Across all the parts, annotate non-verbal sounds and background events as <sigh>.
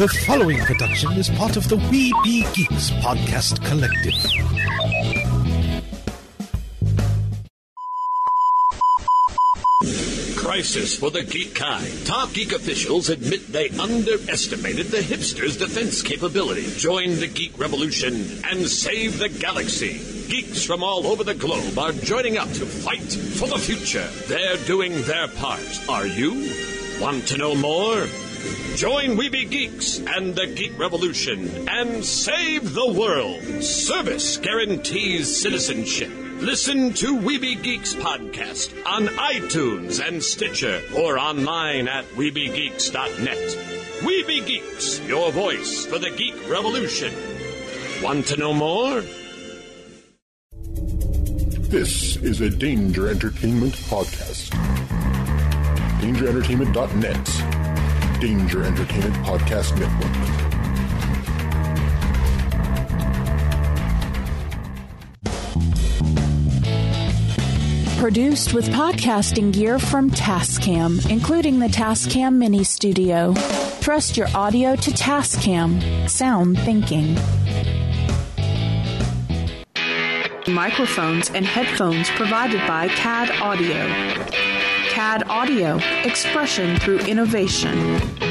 The following production is part of the We Be Geeks podcast collective. Crisis for the geek kind. Top geek officials admit they underestimated the hipsters' defense capability. Join the geek revolution and save the galaxy. Geeks from all over the globe are joining up to fight for the future. They're doing their part. Are you? Want to know more? Join Weeby Geeks and the Geek Revolution and save the world. Service guarantees citizenship. Listen to Weeby Geeks podcast on iTunes and Stitcher or online at WeebyGeeks.net. Weeby Geeks, your voice for the geek revolution. Want to know more? This is a Danger Entertainment podcast. DangerEntertainment.net. Danger Entertainment Podcast Network. Produced with podcasting gear from Tascam, including the Tascam Mini Studio. Trust your audio to Tascam. Sound thinking. Microphones and headphones provided by CAD Audio. CAD Audio, expression through innovation.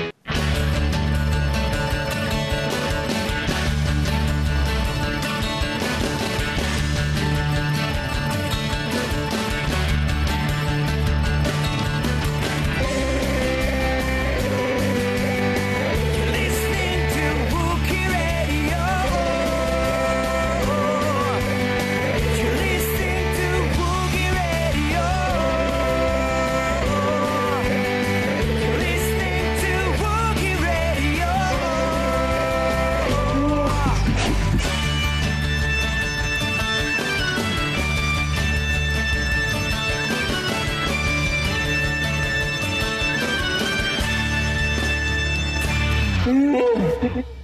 <laughs>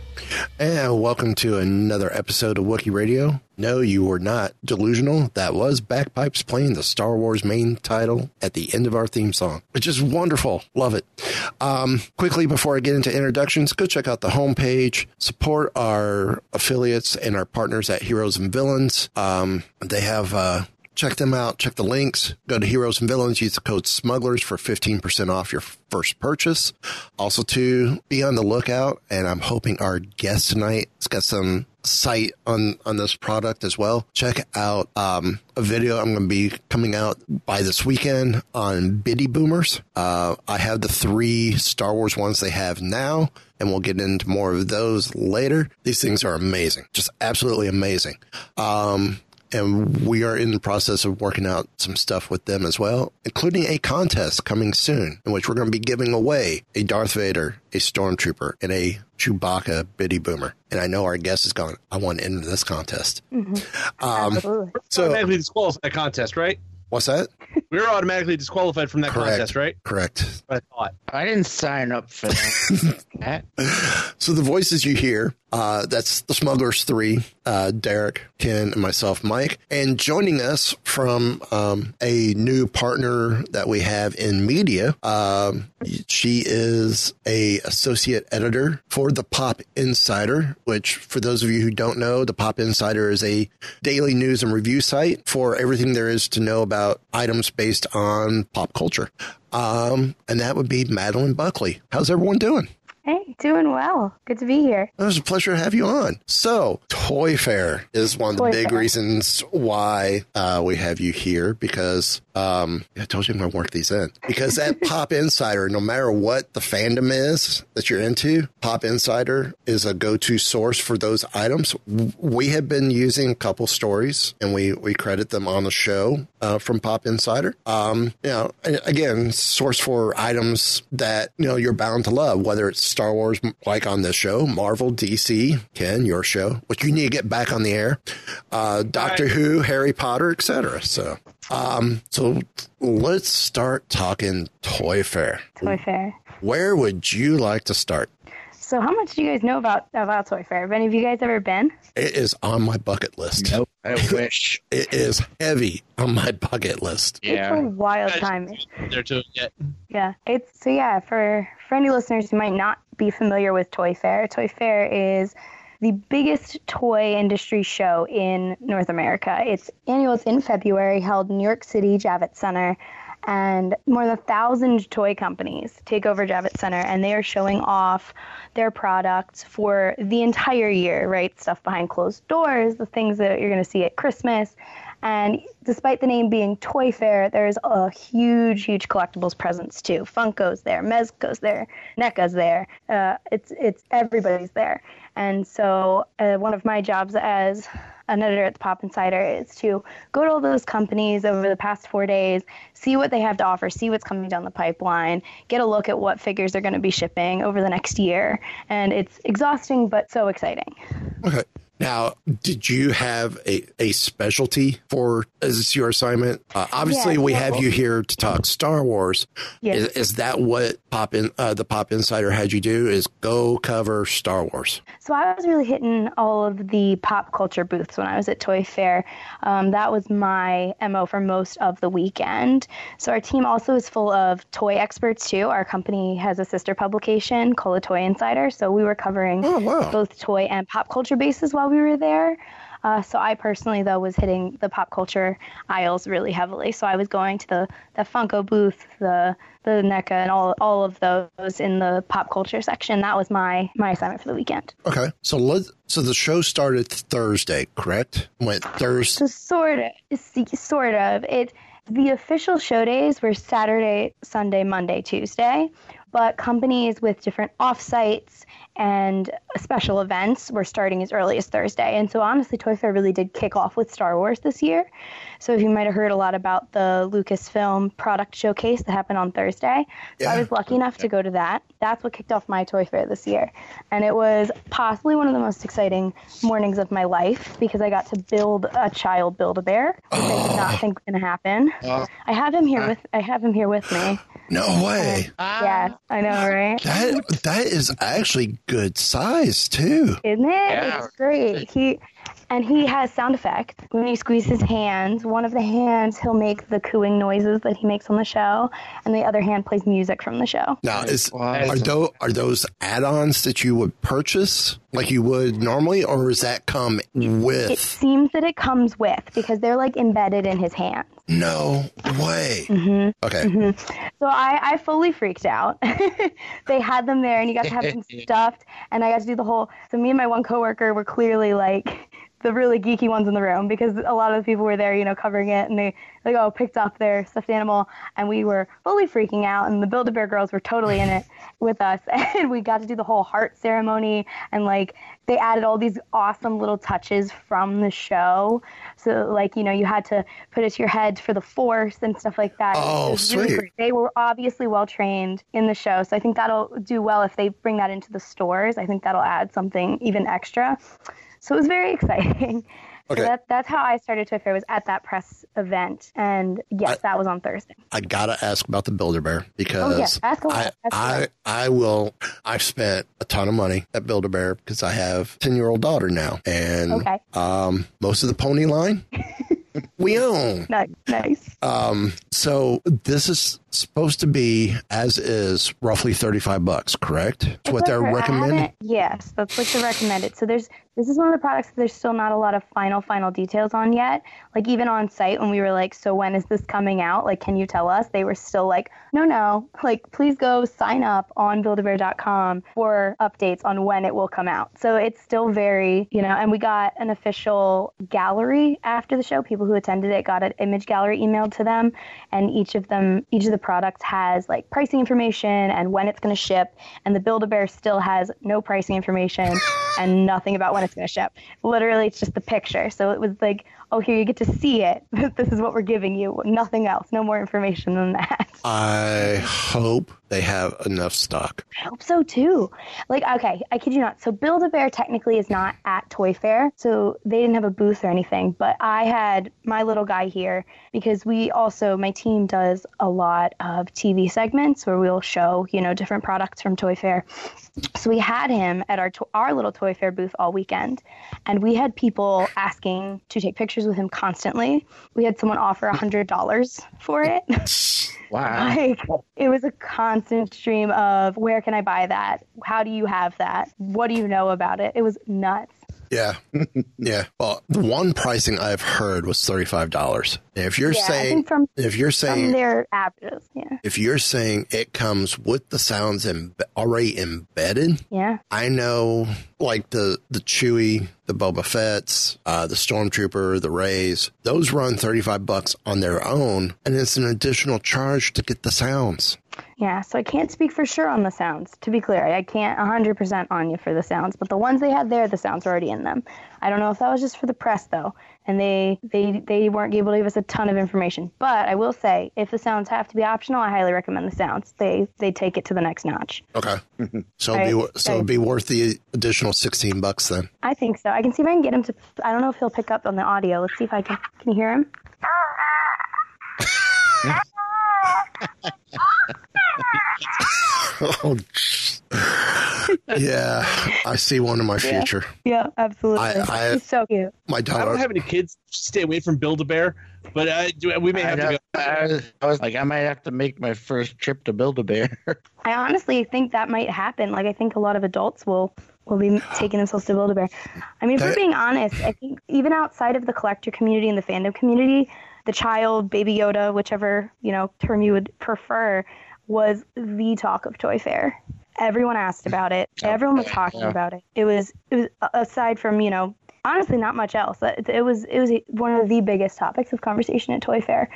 And welcome to another episode of Wookie Radio. No, you were not delusional. That was Bagpipes playing the Star Wars main title at the end of our theme song, which is wonderful. Love it. Um, quickly, before I get into introductions, go check out the homepage, support our affiliates and our partners at Heroes and Villains. Um, they have, uh, Check them out. Check the links. Go to Heroes and Villains. Use the code SMUGGLERS for 15% off your first purchase. Also, to be on the lookout, and I'm hoping our guest tonight has got some sight on on this product as well. Check out um, a video I'm going to be coming out by this weekend on Bitty Boomers. Uh, I have the three Star Wars ones they have now, and we'll get into more of those later. These things are amazing, just absolutely amazing. Um, and we are in the process of working out some stuff with them as well, including a contest coming soon in which we're going to be giving away a Darth Vader, a Stormtrooper, and a Chewbacca Bitty Boomer. And I know our guest is going, I want to enter this contest. Um, <laughs> automatically so, disqualified that contest, right? what's that? We were automatically disqualified from that Correct. contest, right? Correct. I thought. I didn't sign up for that. <laughs> So the voices you hear, uh, that's the Smugglers Three, uh, Derek, Ken, and myself, Mike. And joining us from um, a new partner that we have in media, um, she is a associate editor for the Pop Insider. Which, for those of you who don't know, the Pop Insider is a daily news and review site for everything there is to know about items based on pop culture. Um, and that would be Madeline Buckley. How's everyone doing? Hey, doing well. Good to be here. It was a pleasure to have you on. So, Toy Fair is one of the big Fair. reasons why uh, we have you here because um, I told you I'm going to work these in. Because that <laughs> Pop Insider, no matter what the fandom is that you're into, Pop Insider is a go to source for those items. We have been using a couple stories and we, we credit them on the show uh, from Pop Insider. Um, you know, again, source for items that, you know, you're bound to love, whether it's Star Wars, like on this show, Marvel, DC, Ken, your show, which you need to get back on the air, uh, Doctor Who, Harry Potter, etc. So, um, so let's start talking Toy Fair. Toy Fair. Where would you like to start? So, how much do you guys know about about Toy Fair? Have any of you guys ever been? It is on my bucket list. Nope. I wish. <laughs> It is heavy on my bucket list. Yeah. It's a Yeah. wild I- time. There to it yet. Yeah. It's so yeah, for for any listeners who might not be familiar with Toy Fair, Toy Fair is the biggest toy industry show in North America. It's annual, in February, held in New York City, Javits Center. And more than a thousand toy companies take over Javits Center, and they are showing off their products for the entire year, right? Stuff behind closed doors, the things that you're going to see at Christmas. And despite the name being Toy Fair, there's a huge, huge collectibles presence too. Funko's there, Mezco's there, NECA's there. Uh, it's it's everybody's there. And so uh, one of my jobs as an editor at the Pop Insider is to go to all those companies over the past four days, see what they have to offer, see what's coming down the pipeline, get a look at what figures they're going to be shipping over the next year. And it's exhausting, but so exciting. Okay. Now, did you have a, a specialty for is this your assignment? Uh, obviously, Yeah, we have you here to talk Star Wars. Yes. Is, is that what Pop in uh, the Pop Insider had you do? Is go cover Star Wars? So I was really hitting all of the pop culture booths when I was at Toy Fair. Um, that was my mo for most of the weekend. So our team also is full of toy experts too. Our company has a sister publication called the Toy Insider. So we were covering Oh, wow. both toy and pop culture bases while we were there. Uh, so I personally, though, was hitting the pop culture aisles really heavily. So I was going to the, the Funko booth, the the NECA, and all all of those in the pop culture section. That was my my assignment for the weekend. Okay. So let so the show started Thursday, correct? Went Thursday. So sort of, sort of. It the official show days were Saturday, Sunday, Monday, Tuesday, but companies with different offsites and special events were starting as early as Thursday. And so honestly, Toy Fair really did kick off with Star Wars this year. So if you might have heard a lot about the Lucasfilm product showcase that happened on Thursday, so I was lucky enough to go to that. That's what kicked off my Toy Fair this year. And it was possibly one of the most exciting mornings of my life because I got to build a child build a bear, which I did not oh. think was going to happen. Oh. I have him here with I have him here with me. No way. yeah, I know, <laughs> right? That that is actually good size too. Isn't it? Yeah. It's great. He and he has sound effects. When you squeeze his hands, one of the hands he'll make the cooing noises that he makes on the show, and the other hand plays music from the show. Now, is Wow. are those are those add-ons that you would purchase like you would normally, or does that come with? It seems that it comes with because they're like embedded in his hands. No way. Mm-hmm. Okay. So I, I fully freaked out. <laughs> they had them there, and you got to have them <laughs> stuffed, and I got to do the whole. So me and my one coworker were clearly like the really geeky ones in the room because a lot of the people were there, you know, covering it, and they like oh picked up their stuffed animal, and we were fully freaking out, and the Build a Bear girls were totally in it with us, <laughs> and we got to do the whole heart ceremony, and like they added all these awesome little touches from the show. So like you know you had to put it to your head for the force and stuff like that. Oh, was really sweet. They were obviously well trained in the show, so I think that'll do well if they bring that into the stores. I think that'll add something even extra. So it was very <laughs> exciting. Okay. So that, that's how I started Toy Fair was at that press event, and yes, that was on Thursday. I gotta ask about the Build a Bear because Oh, yes. Ask. I, I. I will. I've spent a ton of money at Build a Bear because I have ten year old daughter now, and Okay. um, most of the pony line <laughs> we own. Nice, nice. Um, so this is supposed to be as is roughly thirty five bucks, correct? That's what they're recommending. Yes, that's like the recommended. So there's this is one of the products that there's still not a lot of final final details on yet. Like even on site when we were like, so when is this coming out? Like, can you tell us? They were still like, no, no. Like, please go sign up on buildabear.com for updates on when it will come out. So it's still very, you know. And we got an official gallery after the show. People who attended it got an image gallery emailed to them, and each of them, each of the products has like pricing information and when it's going to ship. And the Build a Bear still has no pricing information and nothing about when going to ship. Literally, it's just the picture. So it was like, oh, here you get to see it. <laughs> this is what we're giving you. Nothing else. No more information than that. <laughs> I hope they have enough stock. I hope so too. Like, okay, I kid you not. So, Build a Bear technically is not at Toy Fair, so they didn't have a booth or anything. But I had my little guy here because we also, my team does a lot of TV segments where we'll show, you know, different products from Toy Fair. So we had him at our to- our little Toy Fair booth all weekend, and we had people asking to take pictures with him constantly. We had someone offer a hundred dollars for it. <laughs> Wow. like it was a constant stream of where can I buy that? How do you have that? What do you know about it? It was nuts. Yeah. <laughs> yeah. Well, the one pricing I've heard was $35. If you're Yeah, saying, from if you're from saying, their averages. Yeah. if you're saying it comes with the sounds Im- already embedded, Yeah. I know like the the Chewy, the Boba Fett's, uh, the Stormtrooper, the Reys, those run thirty five bucks on their own, and it's an additional charge to get the sounds. Yeah, so I can't speak for sure on the sounds. To be clear, I can't 100% on you for the sounds, but the ones they had there, the sounds were already in them. I don't know if that was just for the press though, and they they they weren't able to give us a ton of information. But I will say, if the sounds have to be optional, I highly recommend the sounds. They they take it to the next notch. Okay, <laughs> so it'd be, Right, so it'd be worth the additional sixteen bucks then. I think so. I can see if I can get him to. I don't know if he'll pick up on the audio. Let's see if I can. Can you hear him? <laughs> <laughs> <laughs> oh, yeah, I see one in my Yeah. future. Yeah, absolutely. I- I- He's so cute. My daughter. I don't have any kids. Stay away from Build a Bear, but uh, do- we may have I, to go. I, was- I was like, I might have to make my first trip to Build a Bear. <laughs> I honestly think that might happen. Like I think a lot of adults will will be <sighs> taking themselves to Build a Bear. I mean, if we're being honest, I think even outside of the collector community and the fandom community, the child, Baby Yoda, whichever you know term you would prefer, was the talk of Toy Fair. Everyone asked about it. Oh, Everyone was talking yeah. about it. It was it was aside from you know honestly not much else. It, it was it was one of the biggest topics of conversation at Toy Fair,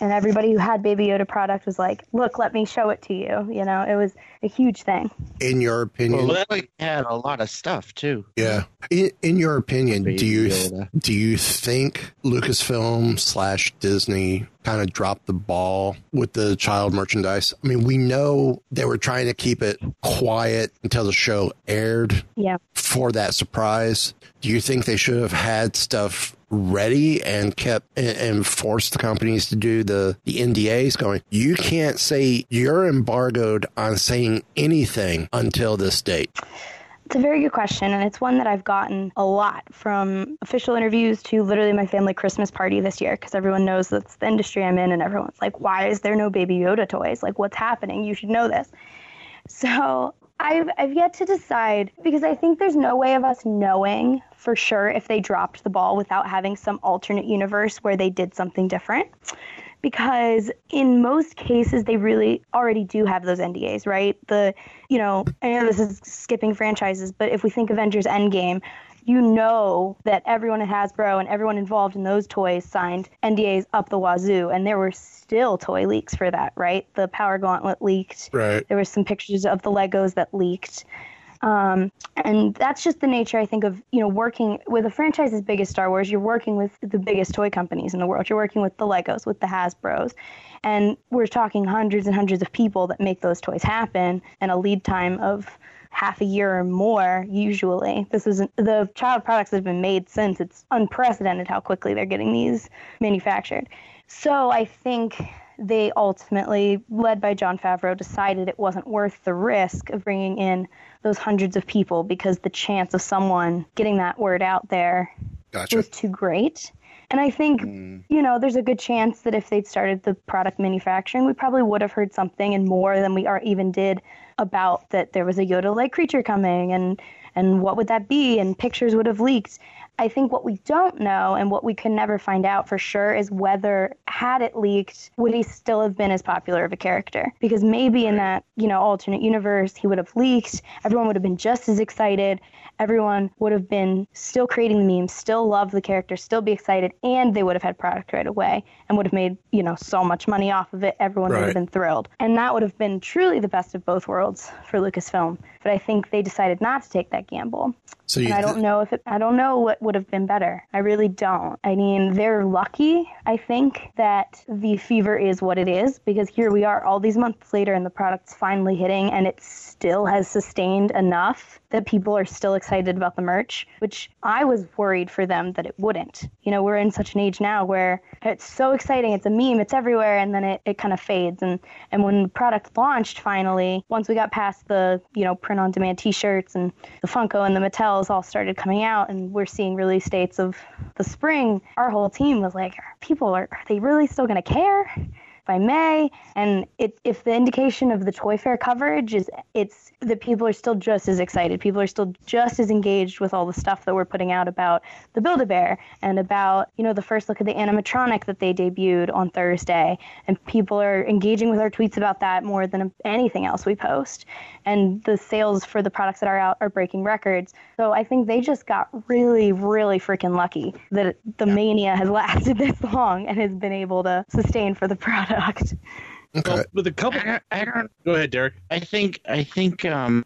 and everybody who had Baby Yoda product was like, "Look, let me show it to you." You know, it was a huge thing. in your opinion, well, that had a lot of stuff too. Yeah. In, in your opinion, do you Yoda. do you think Lucasfilm slash Disney kind of dropped the ball with the child merchandise? I mean, we know they were trying to keep it quiet until the show aired Yeah. for that surprise. Do you think they should have had stuff ready and kept and, forced the companies to do the the NDAs going you can't say you're embargoed on saying anything until this date It's a very good question, and it's one that I've gotten a lot from official interviews to literally my family Christmas party this year because everyone knows that's the industry I'm in, and everyone's like, "Why is there no Baby Yoda toys? Like, what's happening? You should know this." So I've I've yet to decide because I think there's no way of us knowing for sure if they dropped the ball without having some alternate universe where they did something different. Because in most cases they really already do have those NDAs, right? The you know, I know this is skipping franchises, but if we think Avengers Endgame, you know that everyone at Hasbro and everyone involved in those toys signed NDAs up the wazoo, and there were still toy leaks for that, right? The Power Gauntlet leaked. right There was some pictures of the Legos that leaked. Um, and that's just the nature, I think, of you know working with a franchise as big as Star Wars. You're working with the biggest toy companies in the world. You're working with the Legos, with the Hasbro's, and we're talking hundreds and hundreds of people that make those toys happen, and a lead time of half a year or more. Usually, this is the child products that have been made since. It's unprecedented how quickly they're getting these manufactured. So I think they ultimately, led by Jon Favreau, decided it wasn't worth the risk of bringing in those hundreds of people because the chance of someone getting that word out there gotcha was too great. And I think, mm. you know, there's a good chance that if they'd started the product manufacturing, we probably would have heard something and more than we are even did about that there was a Yoda-like creature coming and and what would that be? And pictures would have leaked. I think what we don't know and what we can never find out for sure is whether had it leaked would he still have been as popular of a character? Because maybe in that you know alternate universe he would have leaked. Everyone would have been just as excited everyone would have been still creating the memes still love the character still be excited and they would have had product right away and would have made you know so much money off of it. Everyone would have been thrilled. And that would have been truly the best of both worlds for lucasfilm. But i think they decided not to take that gamble. So I don't know if it, I don't know what would have been better. I really don't. I mean, they're lucky, I think, that the fever is what it is because here we are all these months later and the product's finally hitting and it still has sustained enough that people are still excited about the merch, which I was worried for them that it wouldn't. You know, we're in such an age now where it's so exciting, it's a meme, it's everywhere, and then it, it kind of fades. And, and when the product launched finally, once we got past the, you know, print on demand t shirts and the Funko and the Mattels all started coming out, and we're seeing release dates of the spring, our whole team was like, people are, are they really still going to care? by May. And it, if the indication of the Toy Fair coverage is it's that people are still just as excited, people are still just as engaged with all the stuff that we're putting out about the Build-A-Bear and about you know the first look at the animatronic that they debuted on Thursday, and people are engaging with our tweets about that more than anything else we post. And the sales for the products that are out are breaking records. So I think they just got really, really freaking lucky that the mania has <laughs> lasted this long and has been able to sustain for the product. Okay. With a couple. I, I don't. Go ahead, Derek. I think. I think. Um.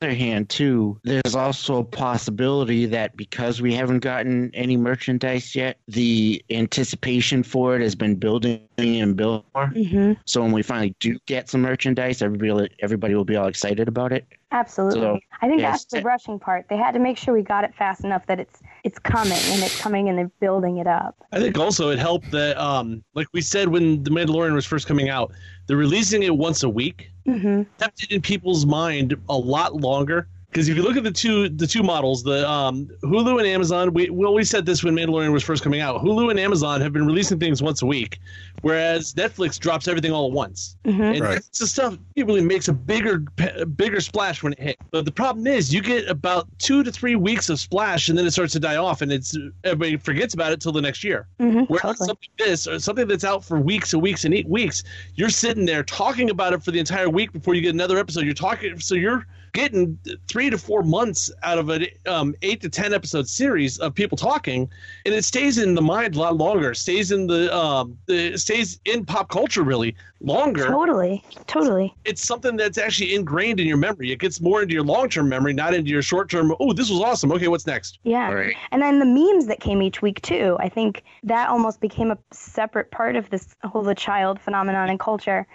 On the other hand, too, there's also a possibility that because we haven't gotten any merchandise yet, the anticipation for it has been building and building more. hmm So when we finally do get some merchandise, everybody everybody will be all excited about it. Absolutely. So, I think yes, that's the it- rushing part. They had to make sure we got it fast enough that it's it's coming and it's coming and they're building it up. I think also it helped that, um, like we said when The Mandalorian was first coming out, they're releasing it once a week. hmm Kept it in people's mind a lot longer. Because if you look at the two the two models, the um, Hulu and Amazon, we, we always said this when Mandalorian was first coming out. Hulu and Amazon have been releasing things once a week, whereas Netflix drops everything all at once. And Right. that's the stuff it really makes a bigger a bigger splash when it hits. But the problem is you get about two to three weeks of splash, and then it starts to die off, and it's everybody forgets about it till the next year. hmm Whereas totally. something like this or something that's out for weeks and weeks and eight weeks, you're sitting there talking about it for the entire week before you get another episode. You're talking, so you're getting three to four months out of an um, eight to ten episode series of people talking, and it stays in the mind a lot longer. Stays in the, um, the it stays in pop culture really longer. Totally. Totally. It's something that's actually ingrained in your memory. It gets more into your long term memory, not into your short term. Oh, this was awesome. Okay, what's next? Yeah. Right. And then the memes that came each week too. I think that almost became a separate part of this whole the child phenomenon in culture.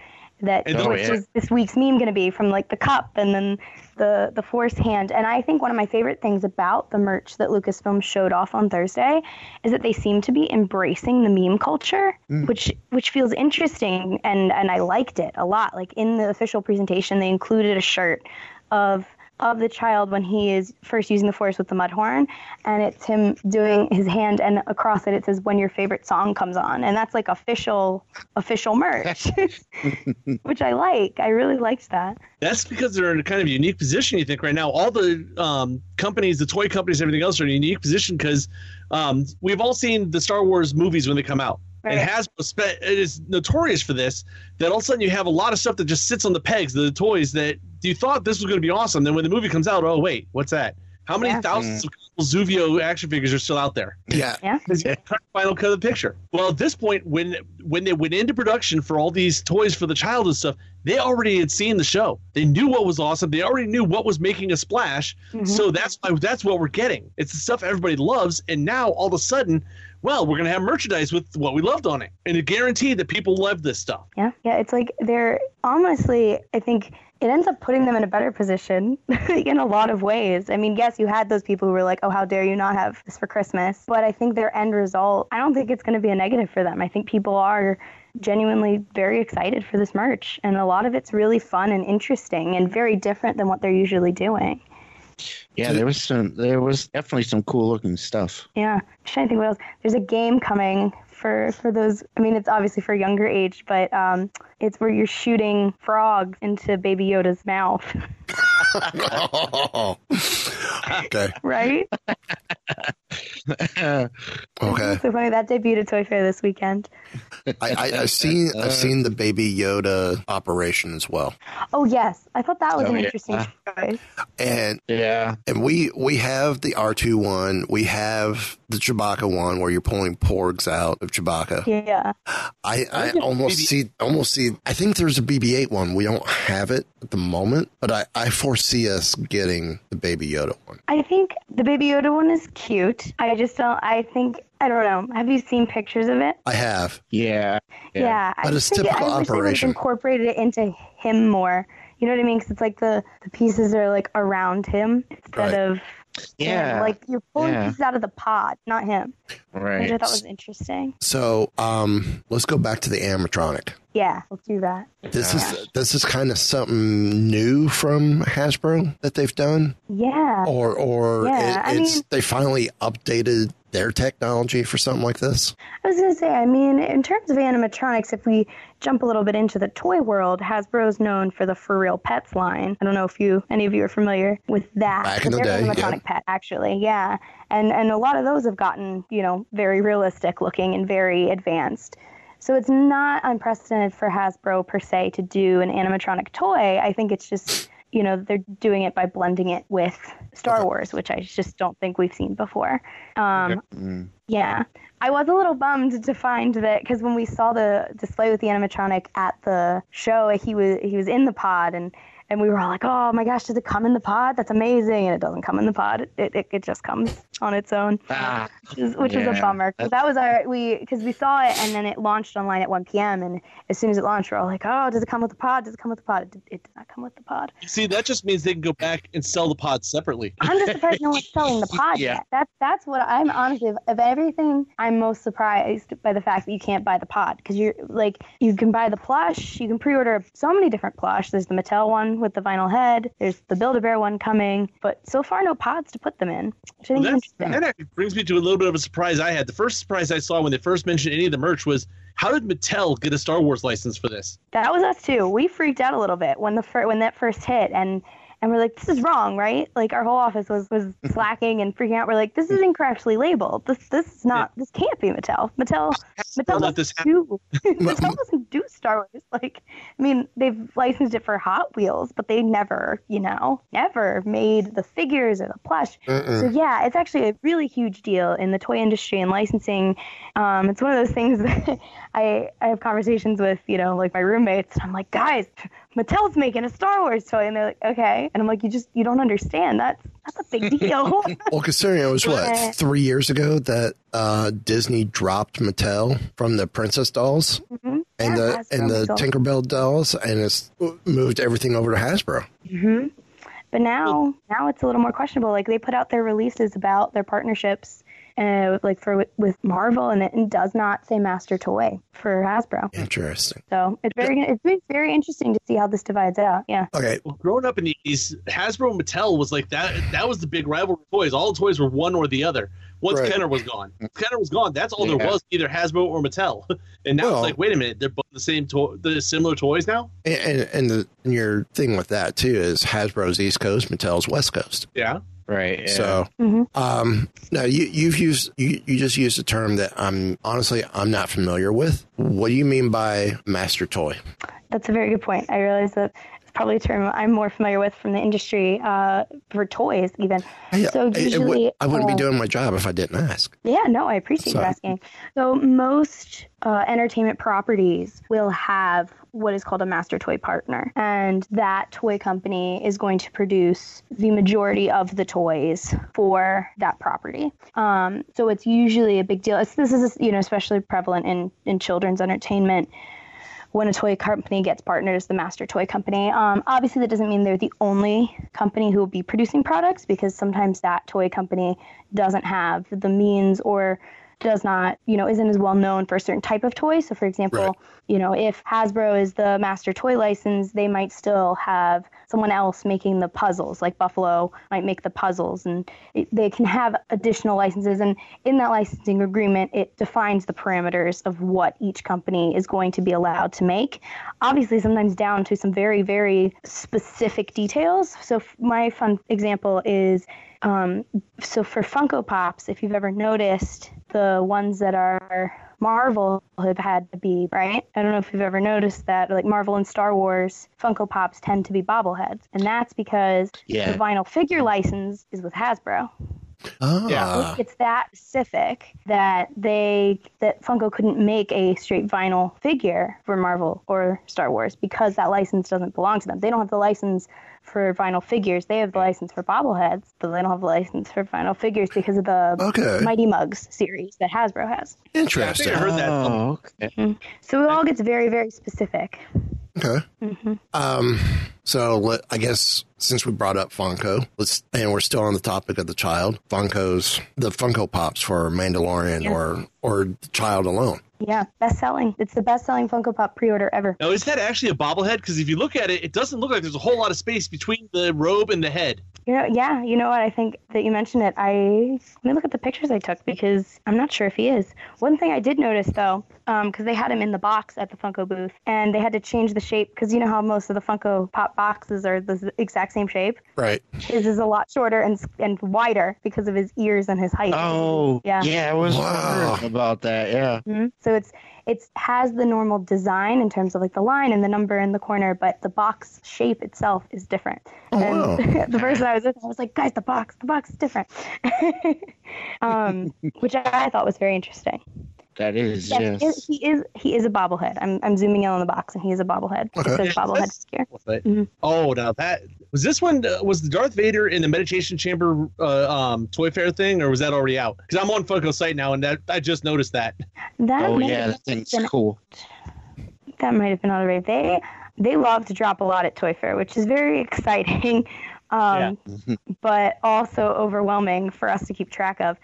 That And the- which Oh, yeah. is this week's meme going to be from like the cup and then the the force hand. And I think one of my favorite things about the merch that Lucasfilm showed off on Thursday is that they seem to be embracing the meme culture, mm. which which feels interesting and and I liked it a lot. Like in the official presentation, they included a shirt of of the child when he is first using the force with the mudhorn and it's him doing his hand and across it it says when your favorite song comes on and that's like official official merch <laughs> <laughs> which i like i really liked that That's because they're in a kind of unique position. You think right now, all the um, companies, the toy companies, everything else are in a unique position because um, we've all seen the Star Wars movies when they come out. Right. And Hasbro spe- it is notorious for this. That all of a sudden you have a lot of stuff that just sits on the pegs, the toys that you thought this was going to be awesome. Then when the movie comes out, oh wait, what's that? How many Yeah. thousands mm. of Zuvio action figures are still out there? Yeah. yeah <laughs> Because final cut of the picture. Well, at this point, when when they went into production for all these toys for the child and stuff, they already had seen the show. They knew what was awesome. They already knew what was making a splash. Mm-hmm. So that's why that's what we're getting. It's the stuff everybody loves, and now all of a sudden, well, we're gonna have merchandise with what we loved on it, and it guaranteed that people love this stuff. yeah. Yeah it's like they're honestly i think it ends up putting them in a better position <laughs> in a lot of ways. I mean yes you had those people who were like oh how dare you not have this for christmas? But i think their end result i don't think it's going to be a negative for them. I think people are genuinely very excited for this merch and a lot of it's really fun and interesting and very different than what they're usually doing Yeah, there was some. There was definitely some cool looking stuff. Yeah, I'm trying to think what else. There's a game coming for for those. I mean, it's obviously for younger age, but um, it's where you're shooting frogs into Baby Yoda's mouth, <laughs> Oh. <laughs> okay. right? <laughs> Okay. So funny that debuted at Toy Fair this weekend. I, I, I've seen I've seen the baby Yoda operation as well, Oh yes, I thought that was Oh, an yeah. interesting choice. and yeah, and we we have the R two one, we have the Chewbacca one where you're pulling porgs out of Chewbacca. Yeah, I, I almost see almost see. I think there's a BB eight one. We don't have it at the moment, but I I foresee us getting the baby Yoda one. I think the Baby Yoda one is cute. I just don't. I think I don't know. Have you seen pictures of it? I have. yeah, Yeah, I But just it's think typical I wish they would've operation. incorporated it into him more. You know what I mean? Because it's like the the pieces are like around him instead Right. of Yeah, him. like you're pulling yeah. pieces out of the pod, not him, right. which I thought was interesting. So um, let's go back to the animatronic. Yeah, let's do that. This is this is kind of something new from Hasbro that they've done, Yeah, or or Yeah, it, I it's mean- they finally updated their technology for something like this? I was going to say, I mean, in terms of animatronics, if we jump a little bit into the toy world, Hasbro's known for the FurReal Pets line. I don't know if you any of you are familiar with that. Back in the day, an animatronic pet, actually, yeah. And and a lot of those have gotten, you know, very realistic looking and very advanced. So it's not unprecedented for Hasbro per se to do an animatronic toy. I think it's just you know they're doing it by blending it with Star Wars, which I just don't think we've seen before. Um, Mm. yeah, I was a little bummed to find that because when we saw the display with the animatronic at the show, he was he was in the pod and. And we were all like, "Oh my gosh, does it come in the pod? That's amazing!" And it doesn't come in the pod; it it, it just comes on its own, Ah, which is, which is a bummer. bummer. 'Cause that was our we because we saw it and then it launched online at 1 p.m. And as soon as it launched, we are all like, "Oh, does it come with the pod? Does it come with the pod?" It did, it did not come with the pod. See, that just means they can go back and sell the pod separately. <laughs> I'm just surprised no one's selling the pod Yeah. yet. That's that's what I'm honestly of, of everything. I'm most surprised by the fact that you can't buy the pod because you're like you can buy the plush, you can pre-order so many different plush. There's the Mattel one with the vinyl head. There's the Build-A-Bear one coming, but so far no pods to put them in, which I think That's, interesting. that actually brings me to a little bit of a surprise I had. The first surprise I saw when they first mentioned any of the merch was how did Mattel get a Star Wars license for this? That was us too. We freaked out a little bit when the fir- when that first hit, and and we're like, this is wrong, right? Like our whole office was was <laughs> slacking and freaking out. We're like, this is incorrectly labeled. This this is not. This can't be Mattel. Mattel Mattel doesn't do <laughs> <laughs> Mattel doesn't do Star Wars. Like, I mean, they've licensed it for Hot Wheels, but they never, you know, never made the figures or the plush. So yeah, it's actually a really huge deal in the toy industry and licensing. Um, it's one of those things that I I have conversations with, you know, like my roommates. And I'm like, guys, Mattel's making a Star Wars toy, and they're like, okay. And I'm like, you just you don't understand. That's that's a big deal. <laughs> Well, considering it was what three years ago that uh, Disney dropped Mattel from the Princess dolls Mhm. and the Hasbro and the. Tinkerbell dolls, and it's moved everything over to Hasbro. hmm But now, now it's a little more questionable. Like they put out their releases about their partnerships, uh, like for with Marvel, and it does not say Master Toy for Hasbro. Interesting. So it's very, it's been very interesting to see how this divides out. Yeah. Okay, Well, growing up in the 80s, Hasbro and Mattel was like that. That was the big rivalry toys. All the toys were one or the other. Once Right. Kenner was gone, Kenner was gone. That's all there was, either Hasbro or Mattel. <laughs> And now Well- it's like, wait a minute, they're both the same, toy, the similar toys now. and and, and the and your thing with that too is Hasbro's East Coast, Mattel's West Coast. Yeah. Right. yeah. So, Mhm. um, now you you've used you, you just used a term that I'm honestly I'm not familiar with. What do you mean by master toy? That's a very good point. I realize that it's probably a term I'm more familiar with from the industry uh, for toys, even. I, So I- I usually, would- I wouldn't uh, be doing my job if I didn't ask. Yeah, no, I appreciate you asking. So most uh, entertainment properties will have what is called a master toy partner, and that toy company is going to produce the majority of the toys for that property. Um, so it's usually a big deal. It's, this is you know especially prevalent in in children's entertainment when a toy company gets partnered as the master toy company. Um, obviously, that doesn't mean they're the only company who will be producing products because sometimes that toy company doesn't have the means or does not, you know, isn't as well known for a certain type of toy. So, for example, Right. you know, if Hasbro is the master toy license, they might still have someone else making the puzzles, like Buffalo might make the puzzles, and it, they can have additional licenses. And in that licensing agreement, it defines the parameters of what each company is going to be allowed to make. Obviously, sometimes down to some very, very specific details. So, f- my fun example is um, so for Funko Pops, if you've ever noticed, the ones that are Marvel have had to be, right? I don't know if you've ever noticed that, like Marvel and Star Wars, Funko Pops tend to be bobbleheads. And that's because Yeah. the vinyl figure license is with Hasbro. Ah, it's that specific that they that Funko couldn't make a straight vinyl figure for Marvel or Star Wars because that license doesn't belong to them. They don't have the license for vinyl figures. They have the mm. license for bobbleheads, but they don't have the license for vinyl figures because of the Okay. Mighty Muggs series that Hasbro has. interesting. I heard that. Oh, okay. Mm. So it all gets very, very specific. Okay. Um. So let, I guess since we brought up Funko, let's and we're still on the topic of the child. Funko's the Funko Pops for Mandalorian Yeah. or or the child alone. Yeah, best selling. It's the best selling Funko Pop pre order ever. Now, is that actually a bobblehead? Because if you look at it, it doesn't look like there's a whole lot of space between the robe and the head. You know, yeah, you know what? I think that you mentioned it. I let me look at the pictures I took because I'm not sure if he is. One thing I did notice though, because they had him in the box at the Funko booth, and they had to change the shape because you know how most of the Funko Pop boxes are the exact same shape. Right. His is a lot shorter and and wider because of his ears and his height. Oh, Yeah. yeah. I was Wow. about that. Yeah. Mhm. So it's it's has the normal design in terms of like the line and the number in the corner, but the box shape itself is different. Oh, and wow. <laughs> the person I was with, I was like, guys, the box, the box is different, <laughs> um, which I thought was very interesting. That is, Yes, yes. he is- he is he is a bobblehead. I'm I'm zooming in on the box, and he is a bobblehead. Okay. It says bobblehead here. But- Mhm. Oh, now that was this one. Uh, was the Darth Vader in the meditation chamber uh, um, toy fair thing, or was that already out? Because I'm on Funko site now, and that I just noticed that. That Oh, yeah. have That thing's been- cool. <laughs> that might have been already the. They they love to drop a lot at Toy Fair, which is very <laughs> exciting, um, but also overwhelming for us to keep track of.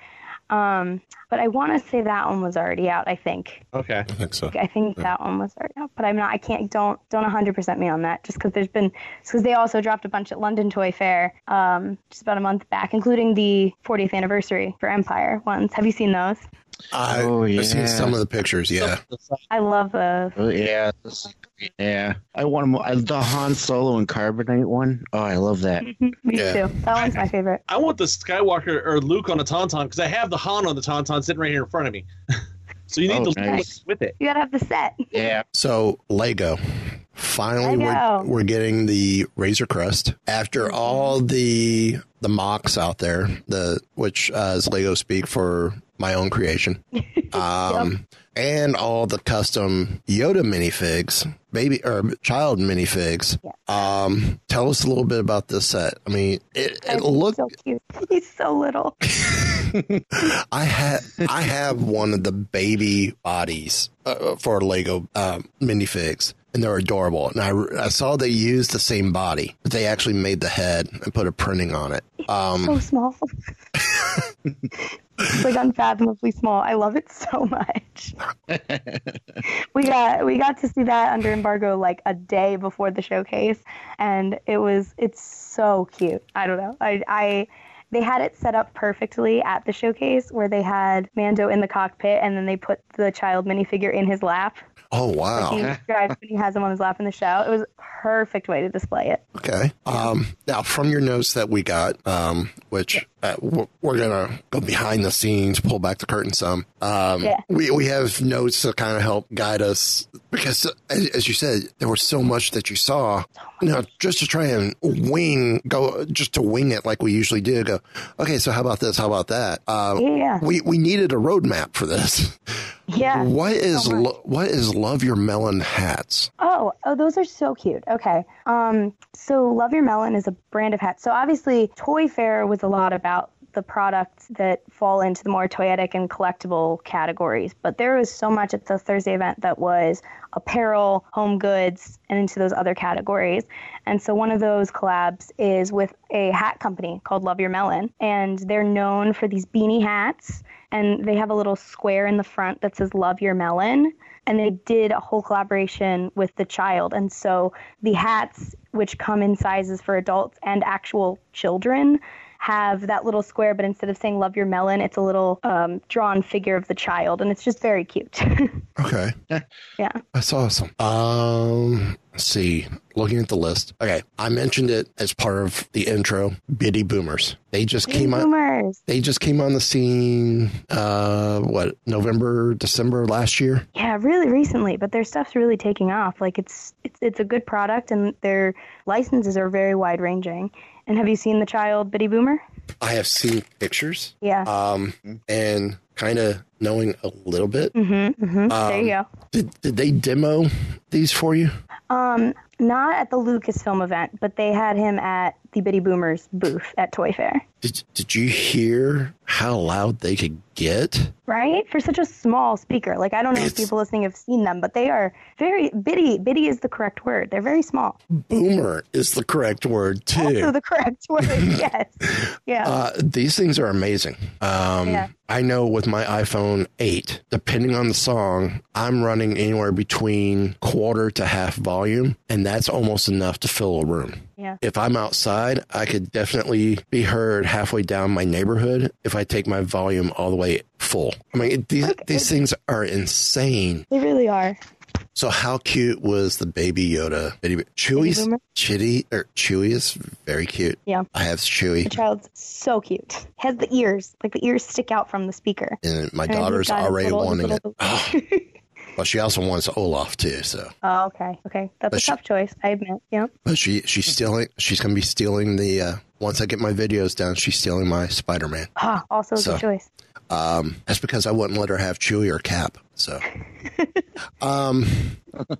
Um, but I want to say that one was already out. I think. Okay. I think so. I think that one was already out, but I'm not. I can't. Don't don't 100 percent me on that. Just because there's been because they also dropped a bunch at London Toy Fair um, just about a month back, including the 40th anniversary for Empire ones. Have you seen those? I, Oh, I've seen some of the pictures. Yeah. I love those. Oh, yeah. this is. Yeah. I want more. I- The Han Solo and Carbonite one. Oh, I love that. <laughs> Me Yeah. too. That one's my favorite. I want the Skywalker or Luke on the Tauntaun because I have the Han on the Tauntaun sitting right here in front of me. <laughs> so you need Oh, to nice. look with it. You gotta have the set. Yeah. So Lego. Finally, we're, we're getting the Razor Crest after all the the MOCs out there. The which uh, is Lego speak for my own creation, <laughs> um, and all the custom Yoda minifigs, baby or child minifigs. Um, tell us a little bit about this set. I mean, it, it looked so cute. He's so little. <laughs> <laughs> I had I have one of the baby bodies uh, for Lego um, minifigs, and they're adorable. And I, I saw they used the same body, but they actually made the head and put a printing on it. <laughs> Um, So small. <laughs> it's like unfathomably small. I love it so much. <laughs> we got we got to see that under embargo like a day before the showcase, and it was it's so cute. I don't know. I I they had it set up perfectly at the showcase where they had Mando in the cockpit and then they put the child minifigure in his lap. Oh wow! He describes <laughs> when he has him on his lap in the show. It was a perfect way to display it. Okay. Um, now, from your notes that we got, um, which uh, we're, we're gonna go behind the scenes, pull back the curtain some. Um, Yeah. we we have notes to kind of help guide us because, uh, as, as you said, there was so much that you saw. Now, just to try and wing, go just to wing it like we usually do. Go, okay. So how about this? How about that? Uh, Yeah. we we needed a roadmap for this. Yeah. <laughs> What is so lo- what is love your melon hats? Oh, oh, those are so cute. Okay. Um, so Love Your Melon is a brand of hats. So obviously, Toy Fair was a lot about the products that fall into the more toyetic and collectible categories. But there was so much at the Thursday event that was apparel, home goods, and into those other categories. And so one of those collabs is with a hat company called Love Your Melon. And they're known for these beanie hats. And they have a little square in the front that says Love Your Melon and they did a whole collaboration with the child. And so the hats, which come in sizes for adults and actual children, have that little square, but instead of saying love your melon, it's a little um, drawn figure of the child. And it's just very cute. <laughs> Okay. yeah. That's awesome. Um, see. Looking at the list. Okay, I mentioned it as part of the intro. Bitty Boomers. They just came on. They just came on the scene. Uh, what November, December last year. Yeah, really recently, but their stuff's really taking off. Like it's it's it's a good product, and their licenses are very wide ranging. And have you seen the child Bitty Boomer? I have seen pictures. Yeah. Um, and kind of knowing a little bit. mm-hmm, mm-hmm. there you go. Did did they demo these for you? Um, not at the Lucasfilm event, but they had him at the Bitty Boomers booth at Toy Fair. Did Did you hear how loud they could get? Right? For such a small speaker. Like I don't know if people listening have seen them, but they are very biddy. Biddy is the correct word. They're very small. Boomer is the correct word too. Also the correct word. <laughs> yes. Yeah. Uh, these things are amazing. Um, Yeah. I know with my iPhone 8, depending on the song, I'm running anywhere between quarter to half volume, and that's almost enough to fill a room. Yeah. if I'm outside, I could definitely be heard halfway down my neighborhood if I take my volume all the way full. I mean, these Okay. these things are insane. They really are. So how cute was the baby Yoda? Chewie's Chitty or Chewie is very cute. Yeah. I have Chewy. The child's so cute. Has the ears, like the ears stick out from the speaker. and my And daughter's already little- wanting it. little- Oh, <laughs> but she also wants Olaf too. So, Oh, okay. Okay. That's But a she- tough choice, I admit. Yeah. but she she's stealing. She's gonna be stealing the. Uh, once I get my videos down, she's stealing my Spider Man. Ah, also a good choice. Um, that's because I wouldn't let her have Chewie or Cap. So, <laughs> um,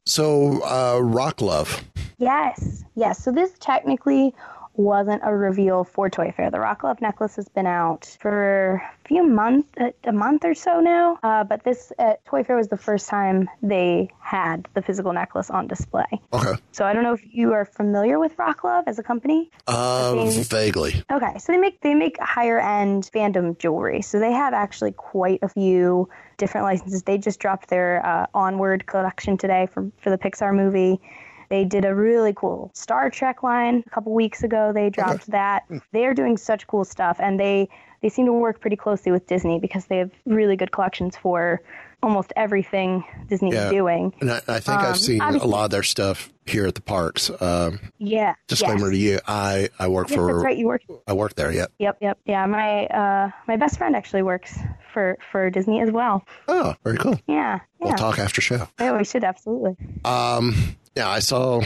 so uh, Rock Love. Yes. Yes. So this technically wasn't a reveal for Toy Fair. The Rock Love necklace has been out for a few months, a, a month or so now. Uh, but this at Toy Fair was the first time they had the physical necklace on display. Okay. So I don't know if you are familiar with Rock Love as a company. Uh, Okay. vaguely. Okay, so they make they make higher end fandom jewelry. So they have actually quite a few different licenses. They just dropped their uh, Onward collection today for for the Pixar movie. They did a really cool Star Trek line a couple weeks ago. They dropped that. They are doing such cool stuff, and they they seem to work pretty closely with Disney because they have really good collections for almost everything Disney Yeah. is doing. And I, I think Um, I've seen a lot of their stuff here at the parks. Um, Yeah. disclaimer yes. to you, I, I work Yes, for that's right. You work I work there. Yep. Yep, yep, yeah. My uh, my best friend actually works for for Disney as well. Oh, very cool. Yeah, We'll yeah. talk after show. Yeah, we should absolutely. Um, yeah, I saw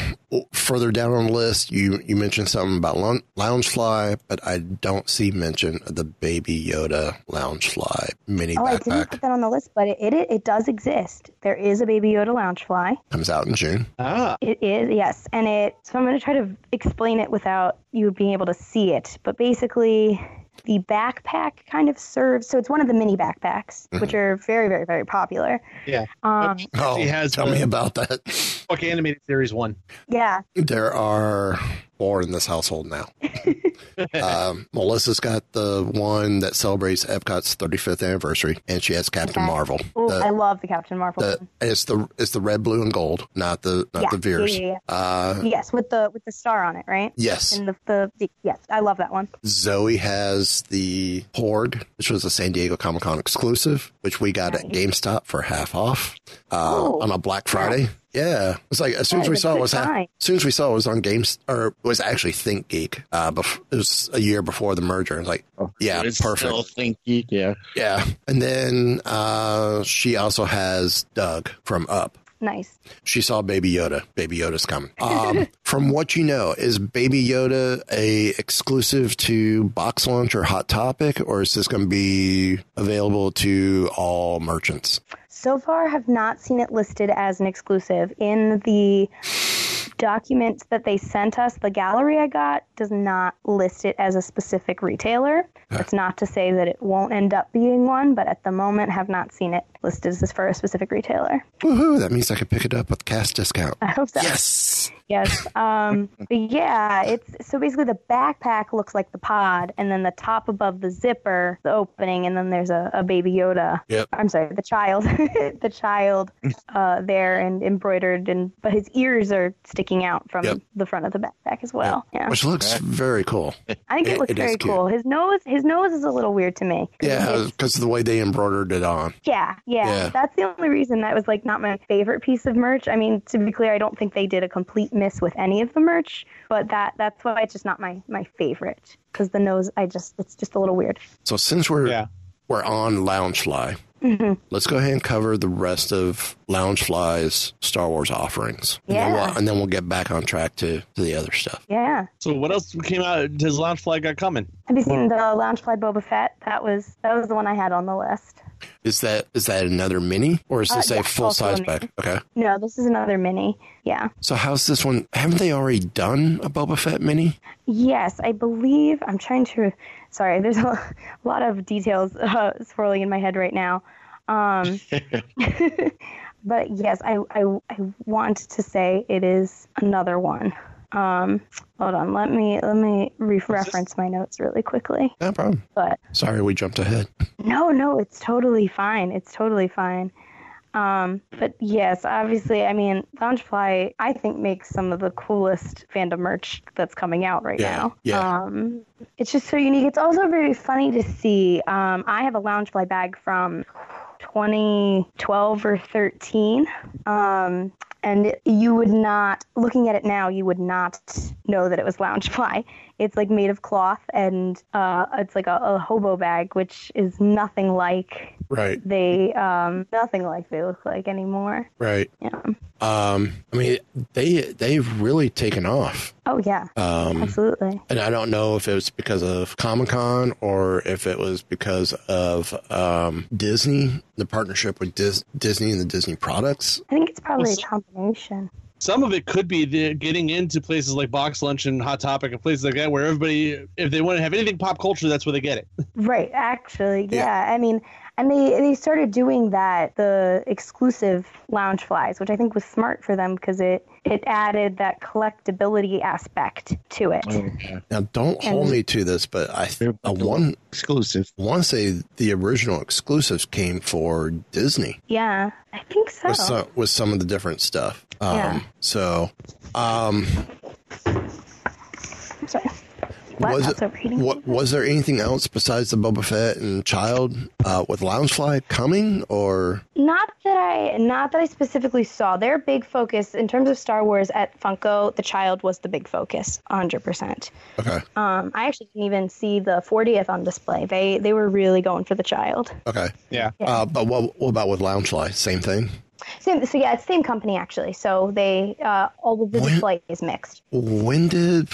further down on the list you you mentioned something about loun- Loungefly, but I don't see mention of the Baby Yoda Loungefly mini Oh, I didn't put that on the list, but it, it it does exist. There is a Baby Yoda Loungefly. Comes out in June. Ah, It is yes, and it. So I'm going to try to explain it without you being able to see it. But basically, the backpack kind of serves. So it's one of the mini backpacks, which are very, very, very popular. yeah. Um, Oh, She has tell the- me about that. Okay, animated series one. yeah, There are four in this household now. <laughs> um, Melissa's got the one that celebrates Epcot's 35th anniversary, and she has Captain Okay. Marvel. Ooh, The- I love the Captain Marvel. the one. it's the it's the red, blue, and gold, not the not Yeah, the Veers. yeah, yeah, Uh, yes, with the with the star on it, right? yes, And the, the, the yes, I love that one. Zoe has the Horde, which was a San Diego Comic Con exclusive, which we got at GameStop for half off uh, on a Black Friday. Yeah, it's like as soon as we saw it was half, find. as soon as we saw it was on Games or it was actually Think Geek. Uh, bef- it was a year before the merger. It's like, oh, yeah, It's perfect. Still think geek, yeah. Yeah, and then uh, she also has Doug from Up. Nice. She saw Baby Yoda. Baby Yoda's coming. <laughs> Um, from what you know, is Baby Yoda a exclusive to Box Lunch or Hot Topic, or is this going to be available to all merchants? So far, have not seen it listed as an exclusive. In the documents that they sent us, the gallery I got does not list it as a specific retailer. That's not to say that it won't end up being one, but at the moment, have not seen it listed as for a specific retailer. Woohoo! That means I can pick it up with cash discount. I hope so. Yes. Yes. Um, <laughs> yeah, it's so basically the backpack looks like the pod, and then the top above the zipper, the opening, and then there's a, a baby Yoda. Yep. I'm sorry, the child, <laughs> the child <laughs> uh, there and embroidered, and but his ears are sticking out from Yep. the front of the backpack as well. Yeah. Which looks very cool. <laughs> I think it, it- looks it is very cool. His nose, his nose is a little weird to me. 'Cause Yeah, because of the way they embroidered it on. yeah, yeah, Yeah. That's the only reason that was like not my favorite piece of merch. I mean, to be clear, I don't think they did a complete miss with any of the merch, but that that's why it's just not my my favorite because the nose, I just it's just a little weird. So since we're Yeah. we're on Loungefly, Mm-hmm. let's go ahead and cover the rest of Loungefly's Star Wars offerings. And then Yeah. we'll, and then we'll get back on track to, to the other stuff. Yeah. So what else came out? Does Loungefly got coming? Have you seen the Loungefly Boba Fett? That was that was the one I had on the list. Is that is that another mini or is Uh, this a yeah, full also size a pack? Okay. No, this is another mini. Yeah. So how's this one? Haven't they already done a Boba Fett mini? Yes, I believe I'm trying to. Sorry, there's a <laughs> lot of details <laughs> uh, swirling in my head right now. Um, <laughs> but yes, I, I I want to say it is another one. Um, hold on, let me let me re-reference my notes really quickly. No problem. But Sorry, we jumped ahead. no, no, it's totally fine. It's totally fine. Um, but yes, obviously, I mean, Loungefly, I think makes some of the coolest fandom merch that's coming out right Yeah, now. yeah. Um, it's just so unique. It's also very funny to see. Um, I have a Loungefly bag from 2012 or 13. Um, and you would not, looking at it now, you would not know that it was Loungefly. It's like made of cloth and uh, it's like a, a hobo bag, which is nothing like Right. they, um, nothing like they look like anymore. Right. Yeah. Um, I mean, they they've really taken off. Oh yeah, Um, absolutely. and I don't know if it was because of Comic Con or if it was because of um, Disney, the partnership with Dis- Disney and the Disney products. I think it's probably a combination. Some of it could be the getting into places like Box Lunch and Hot Topic and places like that where everybody, if they want to have anything pop culture, that's where they get it. <laughs> Right, actually, Yeah. yeah. I mean, and they they started doing that the exclusive lounge flies, which I think was smart for them because it it added that collectability aspect to it. Now, don't hold me to this, but I th- I one exclusive. want to say the original exclusives came for Disney Yeah, I think so. with some with some of the different stuff. Um, Yeah. So, um, Sorry. Was it overheating. what was there anything else besides the Boba Fett and Child uh, with Loungefly coming or Not that I not that I specifically saw. Their big focus in terms of Star Wars at Funko, the child was the big focus, 100%. okay Um, I actually didn't even see the 40th on display. They they were really going for the child. okay Yeah. uh, but what what about with Loungefly? Same thing. Same, so yeah, it's same company actually. So they uh, all of the When- display is mixed. When did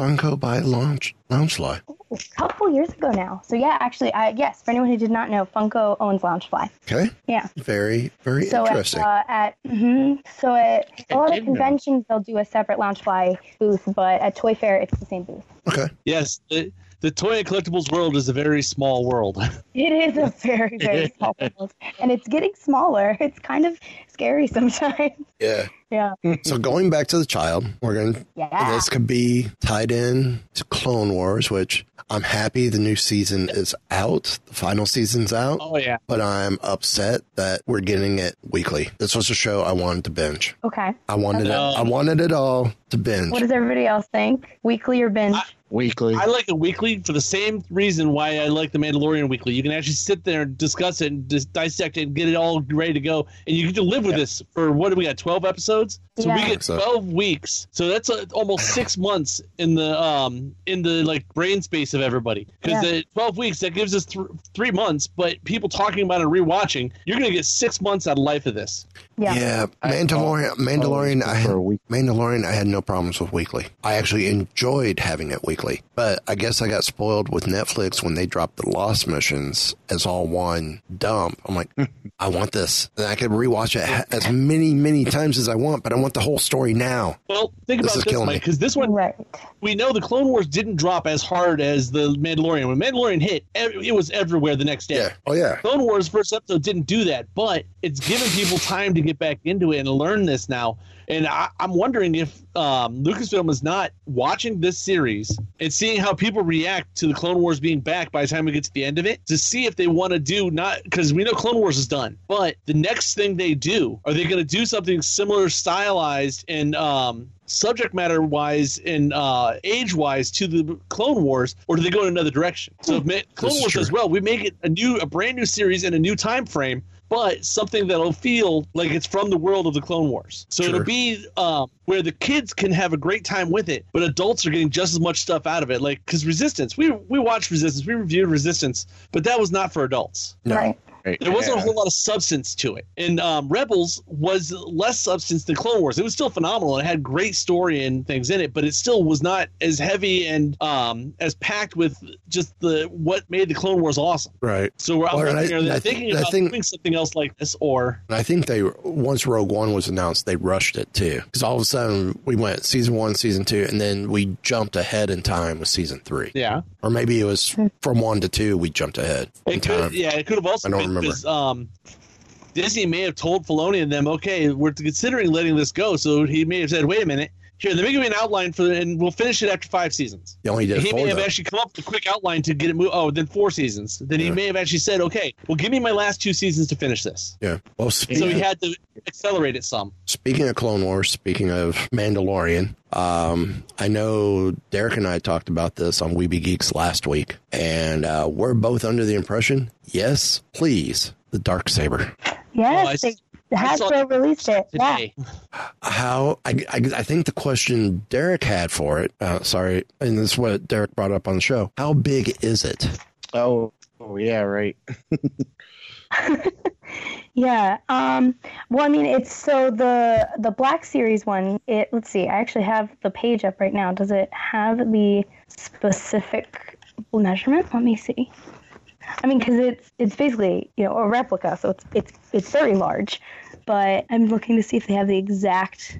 Funko buy Lounge Loungefly? A couple years ago now. So yeah, actually, I, yes. For anyone who did not know, Funko owns Loungefly. Okay, Yeah. very very So at, interesting. uh, at hmm so at a lot of didn't know. conventions they'll do a separate Loungefly booth, but at Toy Fair it's the same booth. okay, Yes, the, the toy and collectibles world is a very small world. <laughs> It is a very very <laughs> small world, and it's getting smaller. It's kind of scary sometimes. <laughs> yeah. Yeah. So going back to the child, we're going. To. Yeah. This could be tied in to Clone Wars, which I'm happy the new season is out. The final season's out. oh yeah. But I'm upset that we're getting it weekly. This was a show I wanted to binge. Okay. I wanted it. Okay. I wanted it all to binge. What does everybody else think? Weekly or binge? Weekly. I like it weekly for the same reason why I like the Mandalorian weekly. You can actually sit there and discuss it and just dissect it and get it all ready to go, and you get to live with this for what do we got? Twelve episodes, so we Yeah. get So- twelve weeks. So that's uh, almost six <sighs> months in the um in the like brain space of everybody. Because Yeah. the twelve weeks that gives us th- three months, but people talking about it and rewatching, you're gonna get six months out of life of this. yeah. Yeah, Mandalorian. Mandalorian. I had, Mandalorian. I had no problems with weekly. I actually enjoyed having it weekly, but I guess I got spoiled with Netflix when they dropped the Lost missions as all one dump. I'm like, <laughs> I want this, and I could rewatch it as many, many times as I want, but I want the whole story now. Well, think This about is this, Mike, because this one Right. we know the Clone Wars didn't drop as hard as the Mandalorian. When Mandalorian hit, it was everywhere the next day. Yeah. Oh yeah. Clone Wars first episode didn't do that, but it's given people time to get back into it and learn this now. And I, I'm wondering if um, Lucasfilm is not watching this series and seeing how people react to the Clone Wars being back by the time we get to the end of it to see if they want to do not because we know Clone Wars is done, but the next thing they do are they going to do something similar, stylized and um, subject matter wise and uh, age wise to the Clone Wars, or do they go in another direction? So if Clone Wars true. does well, we make it a new, a brand new series in a new time frame, but something that'll feel like it's from the world of the Clone Wars. So Sure. it'll be um, where the kids can have a great time with it, but adults are getting just as much stuff out of it. Like because Resistance, we we watched Resistance, we reviewed Resistance, but that was not for adults. No. Right. There wasn't a whole lot of substance to it. And um, Rebels was less substance than Clone Wars. It was still phenomenal. It had great story and things in it, but it still was not as heavy and um, as packed with just the what made the Clone Wars awesome. Right. So we're, I'm Well, and I- wondering, I thinking I about think- doing something else like this, or I think they once Rogue One was announced, they rushed it too because all of a sudden we went season one, season two, and then we jumped ahead in time with season three. yeah, Or maybe it was from one to two we jumped ahead in it time. could, yeah, it could have also been remember. because um, Disney may have told Filoni and them, okay, we're considering letting this go. So he may have said, wait a minute. Here, let me give you an outline for, and we'll finish it after five seasons. You only did he four. may have though. actually come up with a quick outline to get it moved. Oh, then four seasons. Then he may have actually said, "Okay, well, give me my last two seasons to finish this." yeah. Well, So he had to accelerate it some. speaking of Clone Wars, speaking of Mandalorian, um, I know Derek and I talked about this on Weeby Geeks last week, and uh, we're both under the impression, yes, please, the dark saber. Yes, Oh, they, I saw Hasbro released it. Yeah. How I, I, I think the question Derek had for it, uh, sorry, and this is what Derek brought up on the show. How big is it? Oh, oh yeah, right. <laughs> Yeah. Um, well, I mean, it's so the the Black Series one. It let's see. I actually have the page up right now. Does it have the specific measurement? Let me see. I mean, because it's it's basically you know a replica, so it's it's it's very large. But I'm looking to see if they have the exact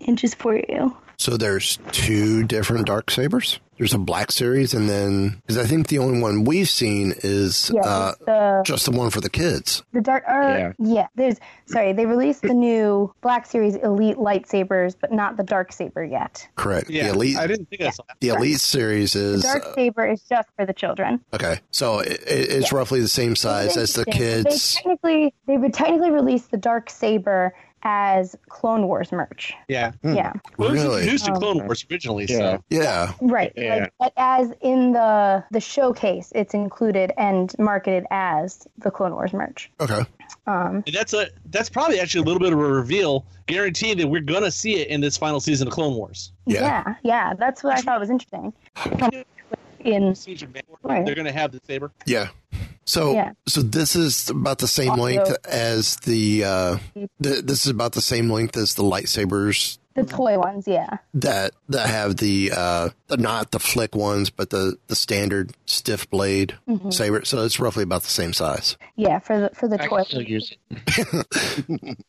inches for you. So there's two different dark sabers. There's a black series, and then because I think the only one we've seen is Yeah, uh, the just the one for the kids. the dark. Or, Yeah. yeah. There's sorry. They released the new Black Series Elite lightsabers, but not the dark saber yet. Correct. yeah, the elite. I didn't think I saw that. the elite series is The dark uh, saber is just for the children. okay. So it, it's roughly the same size as the kids. They technically they would technically release the dark saber as Clone Wars merch. Yeah, Yeah, well, it was Really? introduced to Um, Clone Wars originally. Yeah. So Yeah. right. Yeah. Like, but as in the the showcase, it's included and marketed as the Clone Wars merch. Okay. Um, And that's a that's probably actually a little bit of a reveal, guaranteeing that we're gonna see it in this final season of Clone Wars. Yeah. yeah, yeah, that's what I thought was interesting. In Siege of Mandalore, Right. They're gonna have the saber. Yeah. So Yeah. so this is about the same Also- length as the uh th- this is about the same length as the lightsabers the toy ones, yeah, that that have the uh the not the flick ones but the the standard stiff blade Mm-hmm. saber so it's roughly about the same size. yeah, for the for the I toy. can still use it. <laughs>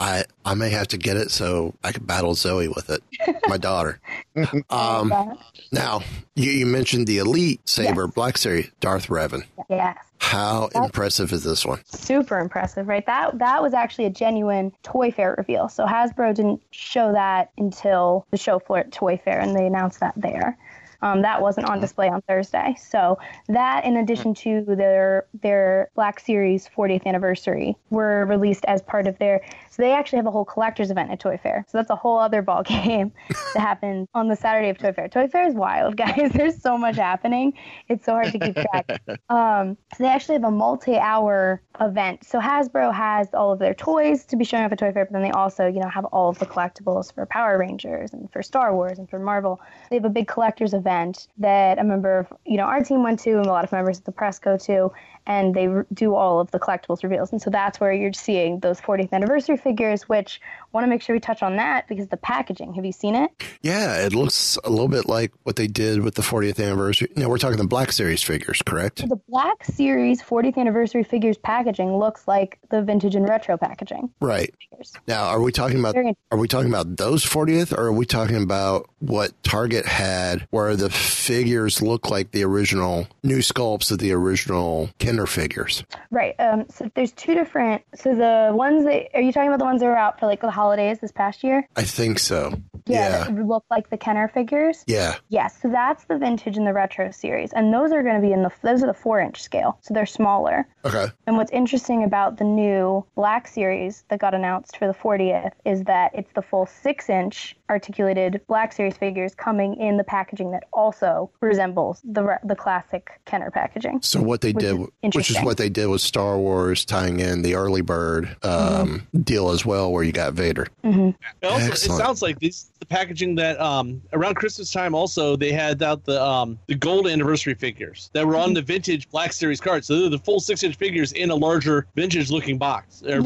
I I may have to get it so I can battle Zoe with it, my daughter. <laughs> Um now you, you mentioned the elite saber black series Darth Revan. yes. How impressive is this one? super impressive, right? That that was actually a genuine toy fair reveal. So Hasbro didn't show that until the show floor at Toy Fair, and they announced that there. Um, that wasn't on display on Thursday. So that, in addition to their their Black Series 40th anniversary, were released as part of their. So they actually have a whole collectors event at Toy Fair. So that's a whole other ball <laughs> game that happens on the Saturday of Toy Fair. Toy Fair is wild, <laughs> guys. There's so much happening. It's so hard to keep track. <laughs> Um, so they actually have a multi-hour event. So Hasbro has all of their toys to be showing off at Toy Fair, but then they also, you know, have all of the collectibles for Power Rangers and for Star Wars and for Marvel. They have a big collectors event that a member of, you know, our team went to and a lot of members of the press go to, and they do all of the collectibles reveals. And so that's where you're seeing those 40th anniversary figures, which want to make sure we touch on that because the packaging. Have you seen it? Yeah, it looks a little bit like what they did with the 40th anniversary. No, we're talking the Black Series figures, correct? The Black Series 40th anniversary figures packaging looks like the vintage and retro packaging. Right. Figures. Now, are we talking about are we talking about those 40th or are we talking about what Target had where the figures look like the original new sculpts of the original Kenner figures? Right. Um, so there's two different. So the ones that are you talking about the ones that were out for like the holidays this past year? I think so. Yeah, Yeah. look like the Kenner figures. Yeah. Yes, so that's the vintage and the retro series, and those are going to be in the those are the four inch scale, so they're smaller. Okay. And what's interesting about the new Black Series that got announced for the 40th is that it's the full six inch articulated Black Series figures coming in the packaging that also resembles the the classic Kenner packaging. So what they Which did, is which is what they did with Star Wars, tying in the early bird um, deal as well, where you got Vader. It Also, it sounds like this the packaging that um around Christmas time also they had out the um the gold anniversary figures that were on the vintage Black Series cards. So they're the full six inch figures in a larger vintage looking box. Yeah,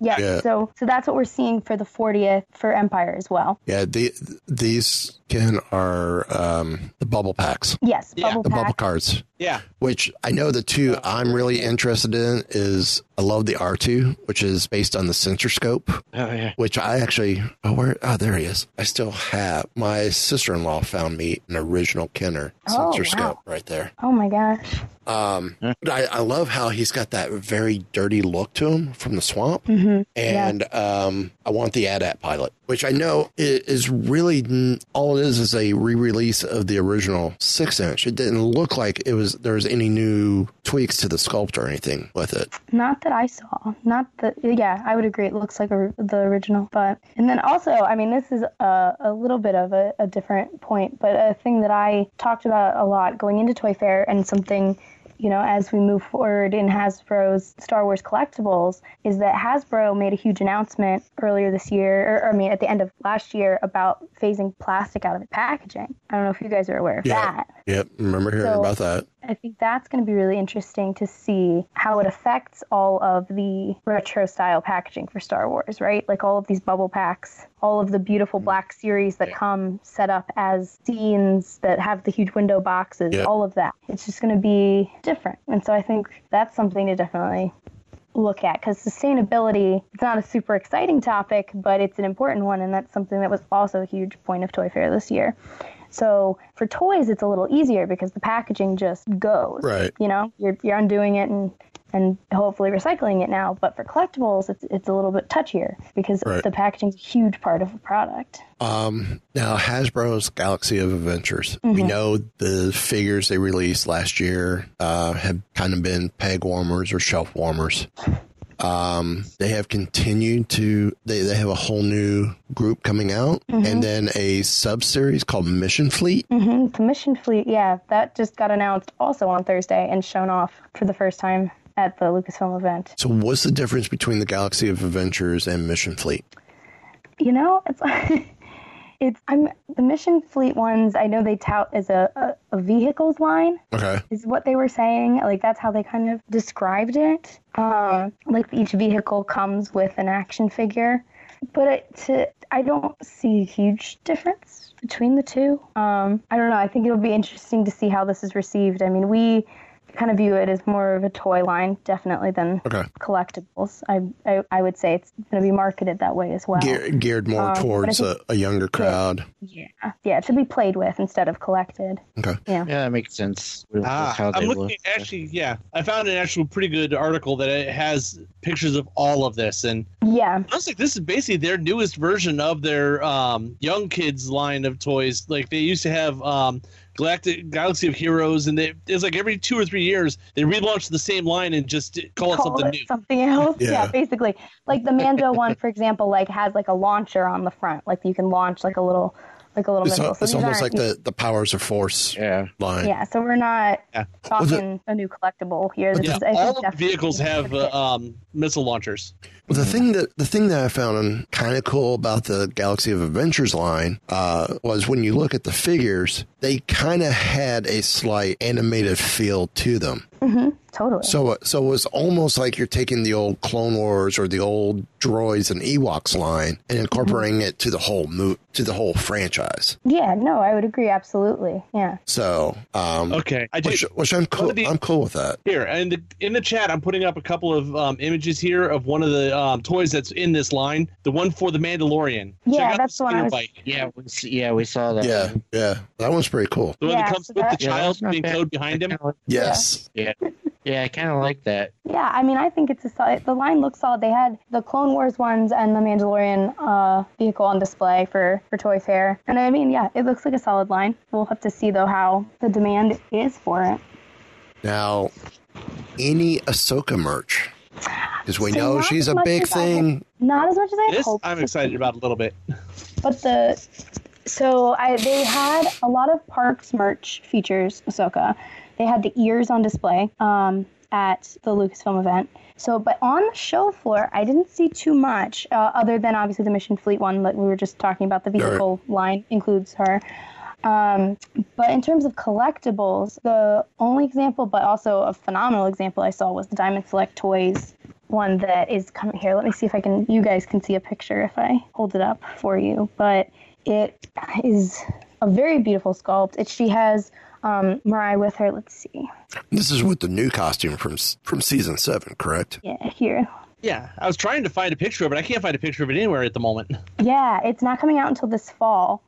yeah. Yeah. So so that's what we're seeing for the 40th for Empire as well. Yeah, the, these can are um, the bubble packs, Yes, Yeah, bubble the bubble cards. Yeah. Which I know the two I'm really interested in is I love the R2, which is based on the sensor scope, Oh yeah. which I actually oh where oh there he is. I still have my sister in law found me an original Kenner Oh, sensor wow. scope right there. Oh my gosh. Um, but I, I love how he's got that very dirty look to him from the swamp. Mm-hmm. And um, I want the AT-AT pilot, which I know i- is really all it is is a re-release of the original six inch. It didn't look like it was there was any new tweaks to the sculpt or anything with it. Not that I saw. Not that. Yeah, I would agree. It looks like a, the original, but and then also, I mean, this is a, a little bit of a, a different point, but a thing that I talked about a lot going into Toy Fair and something. You know, as we move forward in Hasbro's Star Wars collectibles, is that Hasbro made a huge announcement earlier this year, or, or I mean, at the end of last year, about phasing plastic out of the packaging. I don't know if you guys are aware of that. Yep, remember hearing So- about that. I think that's going to be really interesting to see how it affects all of the retro style packaging for Star Wars, right? Like all of these bubble packs, all of the beautiful mm-hmm. black series that come set up as scenes that have the huge window boxes, Yeah. all of that. It's just going to be different. And so I think that's something to definitely look at because sustainability it's not a super exciting topic but it's an important one and that's something that was also a huge point of toy fair this year so for toys it's a little easier because the packaging just goes Right. you know you're, you're undoing it and and hopefully recycling it now but for collectibles it's, it's a little bit touchier because Right. the packaging's a huge part of the product Um, now Hasbro's Galaxy of Adventures. We Mm-hmm. know the figures they released last year uh, have kind of been peg warmers or shelf warmers. Um, they have continued to. They they have a whole new group coming out, Mm-hmm. and then a sub series called Mission Fleet. hmm the mission fleet yeah that just got announced also on thursday and shown off for the first time at the lucasfilm event So, what's the difference between the Galaxy of Adventures and Mission Fleet? You know, it's <laughs> it's I'm the mission fleet ones. I know they tout as a, a, a vehicles line Okay, is what they were saying. Like that's how they kind of described it. Um, like each vehicle comes with an action figure, but it, to, I don't see a huge difference between the two. Um, I don't know. I think it'll be interesting to see how this is received. I mean, we kind of view it as more of a toy line, definitely than okay, collectibles. I, I I would say it's going to be marketed that way as well. Gear, geared more Um, towards a, a younger crowd. Yeah, yeah, it should be played with instead of collected. Okay, Yeah, Yeah, that makes sense. with- with Ah, how I'm looking look. actually. Yeah, I found an actual pretty good article that it has pictures of all of this, and yeah, I was like, this is basically their newest version of their um, young kids line of toys. Like they used to have um, Galactic Galaxy of Heroes, and they, it's like every two or three years they relaunch the same line and just call it something it new. something else. Yeah. Yeah. basically, like the Mando one, for example, like has like a launcher on the front, like you can launch like a little, like a little it's, missile. al- So it's almost like the the Powers of Force Yeah. line. Yeah, so we're not Yeah. talking a new collectible here. This Yeah, is, I think, all of the vehicles have uh, um, missile launchers. Well, the thing that the thing that I found kind of cool about the Galaxy of Adventures line uh, was when you look at the figures, they kind of had a slight animated feel to them. Totally. So, so it was almost like you're taking the old Clone Wars or the old droids and Ewoks line and incorporating it to the whole mo- to the whole franchise. yeah, no, I would agree absolutely. Yeah. So, um, Okay, I do. which, which I'm cool. the- I'm cool with that. Here in the in the chat, I'm putting up a couple of um, images here of one of the um, toys that's in this line. The one for the Mandalorian. Yeah, Check that's the one I was- bike. Yeah, we yeah, we saw that. Yeah, yeah, that one's pretty cool. The one Yeah, that comes so with that- the child that's not being towed behind him. kinda like- Yes. Yeah, yeah, I kind of like that. Yeah, I mean, I think it's a solid. The line looks solid. They had the Clone Wars ones and the Mandalorian uh, vehicle on display for for Toy Fair, and I mean, yeah, it looks like a solid line. We'll have to see though how the demand is for it. Now, any Ahsoka merch, because we So know she's a big as I thing. Not as much as I This hoped. I'm excited about a little bit. But the so I they had a lot of parks merch features Ahsoka. They had the ears on display um, at the Lucasfilm event. So, but on the show floor, I didn't see too much uh, other than obviously the Mission Fleet one that we were just talking about. The vehicle line includes her. Um, but in terms of collectibles, the only example, but also a phenomenal example I saw was the Diamond Select Toys one that is coming here. Let me see if I can. You guys can see a picture if I hold it up for you. But it is a very beautiful sculpt. It, she has um, Morai with her. Let's see. This is with the new costume from from season seven, correct? Yeah, here. Yeah, I was trying to find a picture of it. I can't find a picture of it anywhere at the moment. Yeah, it's not coming out until this fall.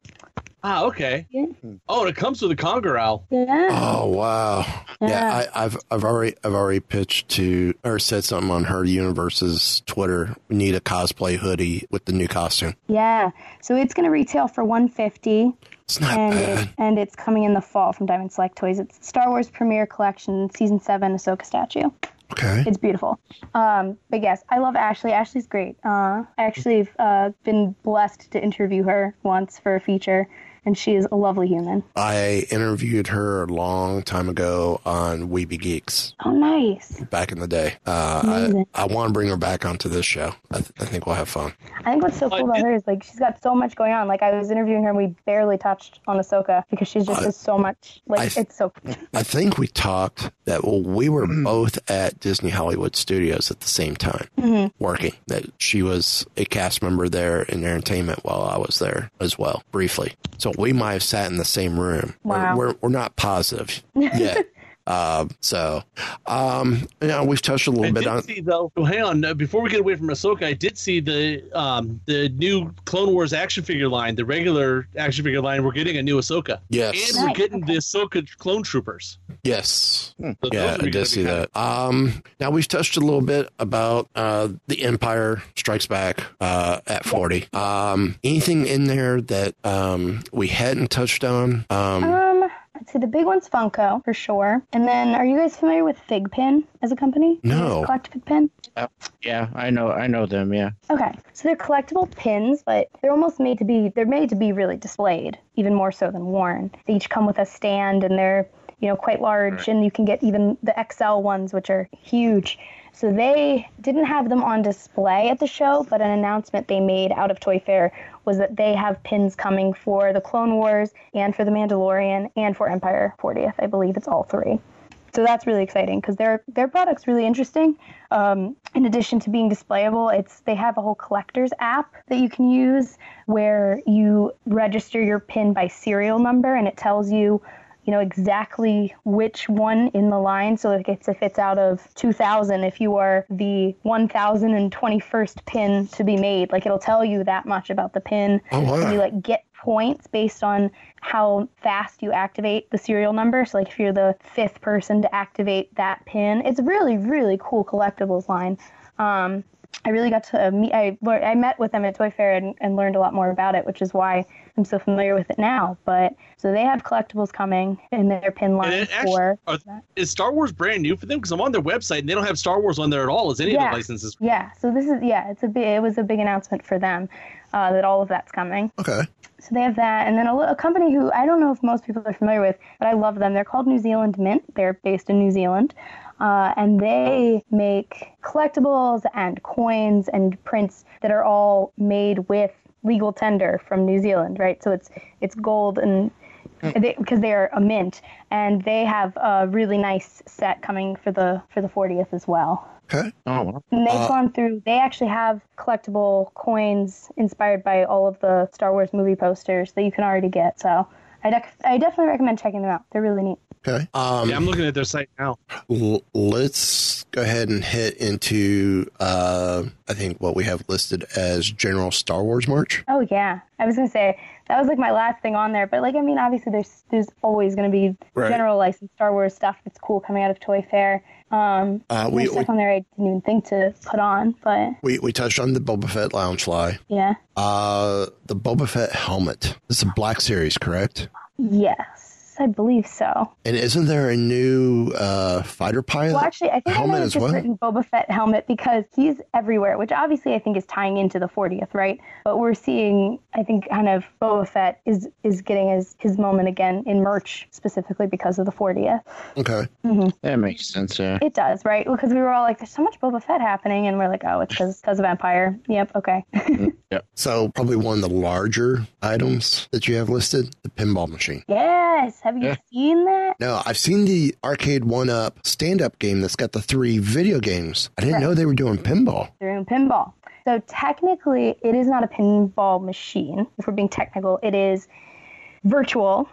Ah, okay. Yeah. Oh, and it comes with a convor owl. Yeah. Oh wow! Yeah, Yeah. I, I've I've already I've already pitched to or said something on her universe's Twitter. We need a cosplay hoodie with the new costume. Yeah. So it's going to retail for 150 It's not and bad. it, and it's coming in the fall from Diamond Select Toys. It's Star Wars Premiere Collection Season 7 Ahsoka statue. Okay. It's beautiful. Um, but yes, I love Ashley. Ashley's great. Uh, I actually have uh, been blessed to interview her once for a feature, and she is a lovely human. I interviewed her a long time ago on Weeby Geeks Oh, nice. back in the day. Uh, I, I want to bring her back onto this show. I, th- I think we'll have fun. I think what's so cool about her is like she's got so much going on. Like I was interviewing her and we barely touched on Ahsoka because she's just has so much. Like I- it's so. <laughs> I think we talked that well, we were both at Disney Hollywood Studios at the same time working. That she was a cast member there in entertainment while I was there as well, briefly. So we might have sat in the same room. Wow. We're, we're, we're not positive <laughs> yet. Um, so, um, you know, we've touched a little I bit did on. see though. Hang on, uh, before we get away from Ahsoka, I did see the um the new Clone Wars action figure line, the regular action figure line. We're getting a new Ahsoka, Yes. and we're getting the Ahsoka clone troopers. Yes. So Yeah, I did see that. Um, now we've touched a little bit about uh, the Empire Strikes Back uh, at forty. Um, anything in there that um, we hadn't touched on? Um, Um, let's see. The big one's Funko for sure. And then, are you guys familiar with Figpin as a company? No. Collect Figpin. Uh, yeah, I know, I know them. Yeah. Okay, so they're collectible pins, but they're almost made to be they're made to be really displayed, even more so than worn. They each come with a stand and they're, you know, quite large and you can get even the XL ones which are huge. So they didn't have them on display at the show, but an announcement they made out of Toy Fair was that they have pins coming for the Clone Wars and for the Mandalorian and for Empire 40th. I believe it's all three. So that's really exciting because their their product's really interesting. Um, in addition to being displayable, it's they have a whole collector's app that you can use where you register your pin by serial number and it tells you, you know, exactly which one in the line. So like it's if it's out of 2,000, if you are the 1,021st pin to be made, like it'll tell you that much about the pin. Oh, wow. And you like get points based on how fast you activate the serial number. So, like if you're the fifth person to activate that pin, it's really, really cool collectibles line. Um, I really got to meet. I I met with them at Toy Fair and, and learned a lot more about it, which is why I'm so familiar with it now. But so they have collectibles coming in their pin line it actually, for. are, is Star Wars brand new for them? Because I'm on their website and they don't have Star Wars on there at all. As any of the licenses? Yeah, so this is yeah, it's a big, it was a big announcement for them uh, that all of that's coming. okay. So they have that, and then a, a company who I don't know if most people are familiar with, but I love them. They're called New Zealand Mint. They're based in New Zealand, uh, and they make collectibles and coins and prints that are all made with legal tender from New Zealand, right? So it's it's gold and because they are a mint, and they have a really nice set coming for the for the 40th as well. Okay. Oh, well. And they've Uh, gone through. They actually have collectible coins inspired by all of the Star Wars movie posters that you can already get. So I, dec- I definitely recommend checking them out. They're really neat. Okay. Um, Yeah, I'm looking at their site now. l- let's go ahead and hit into uh, I think what we have listed as general Star Wars merch. Oh yeah, I was gonna say that was like my last thing on there. But like, I mean, obviously there's there's always gonna be Right. general licensed Star Wars stuff that's cool coming out of Toy Fair. Um, Uh, we, there's we on there I didn't even think to put on, but we we touched on the Boba Fett Loungefly. yeah, Uh, the Boba Fett helmet. This is a Black Series, correct? yes, I believe so. And isn't there a new uh, fighter pilot Well, actually, I think I helmet might have just well? written Boba Fett helmet because he's everywhere, which obviously I think is tying into the 40th, right? But we're seeing, I think, kind of Boba Fett is is getting his his moment again in merch specifically because of the 40th. Okay. that makes sense. Yeah. It does, right? Because we were all like, "There's so much Boba Fett happening," and we're like, "Oh, it's because of Empire." Yep, okay. <laughs> yep. So probably one of the larger items that you have listed, the pinball machine. yes, have you Yeah. seen that? No, I've seen the arcade one up stand up game that's got the three video games. I didn't know they were doing pinball. They're doing pinball. So technically, it is not a pinball machine. If we're being technical, it is virtual.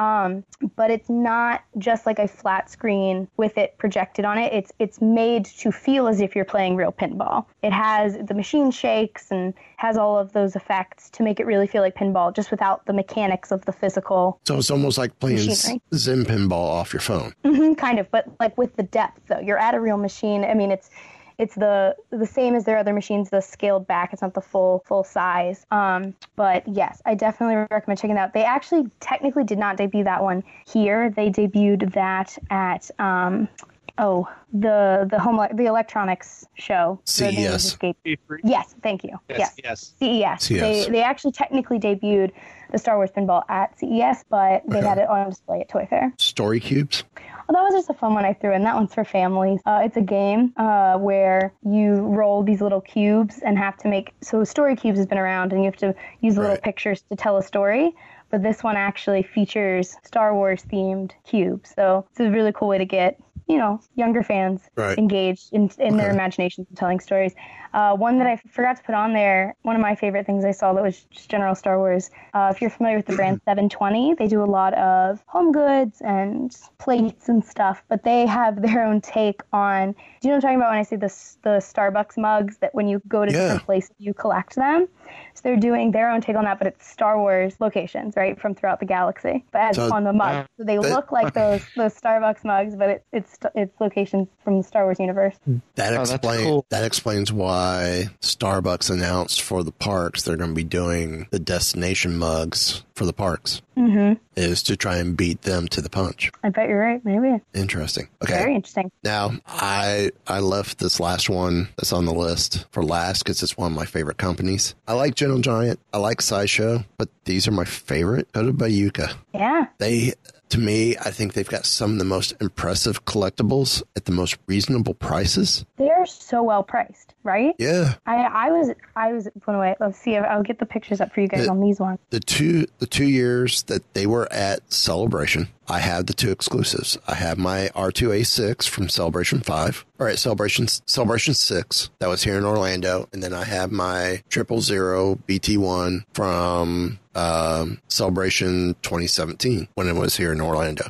Um, but it's not just like a flat screen with it projected on it. It's it's made to feel as if you're playing real pinball. It has the machine shakes and has all of those effects to make it really feel like pinball, just without the mechanics of the physical. So it's almost like playing Machinery. Zen pinball off your phone. hmm kind of, but like with the depth though. You're at a real machine. I mean, it's it's the the same as their other machines, the scaled back. It's not the full full size. Um, but yes, I definitely recommend checking it out. They actually technically did not debut that one here. They debuted that at um, oh the the home the electronics show. The CES. Yes, thank you. Yes. yes. CES. CES. They they actually technically debuted the Star Wars pinball at CES, but they had it on display at Toy Fair. Story cubes. Oh, that was just a fun one I threw in. That one's for families. Uh, it's a game uh, where you roll these little cubes and have to make. So story cubes has been around, and you have to use little Right. pictures to tell a story. But this one actually features Star Wars themed cubes. So it's a really cool way to get you know younger fans Right. engaged in, in their Okay. imaginations and telling stories. Uh, one that I forgot to put on there, one of my favorite things I saw that was just general Star Wars. Uh, if you're familiar with the brand <clears throat> 720, they do a lot of home goods and plates and stuff, but they have <laughs> their own take on. Do you know what I'm talking about when I say the the Starbucks mugs that when you go to Yeah. different places you collect them? So they're doing their own take on that, but it's Star Wars locations, right, from throughout the galaxy, but as So- on the mug. So they that- look like <laughs> those those Starbucks mugs, but it, it's it's location from the Star Wars universe. That Oh, explains cool. that explains why Starbucks announced for the parks they're going to be doing the destination mugs for the parks. Mm-hmm. Is to try and beat them to the punch. I bet you're right. Maybe. Interesting. Okay. Very interesting. Now, I I left this last one that's on the list for last because it's one of my favorite companies. I like Gentle Giant, I like Sideshow, but these are my favorite. Kotobukiya. Yeah. They, to me, I think they've got some of the most impressive collectibles at the most reasonable prices. They're so well priced, right? Yeah, I, I was I was blown away. Let's see. I'll get the pictures up for you guys Uh, on these ones. the two the two years that they were at Celebration, I have the two exclusives. I have my R2A6 from Celebration 5, all right, Celebration Celebration 6 that was here in Orlando, and then I have my Triple Zero BT1 from um, Celebration 2017 when it was here in Orlando.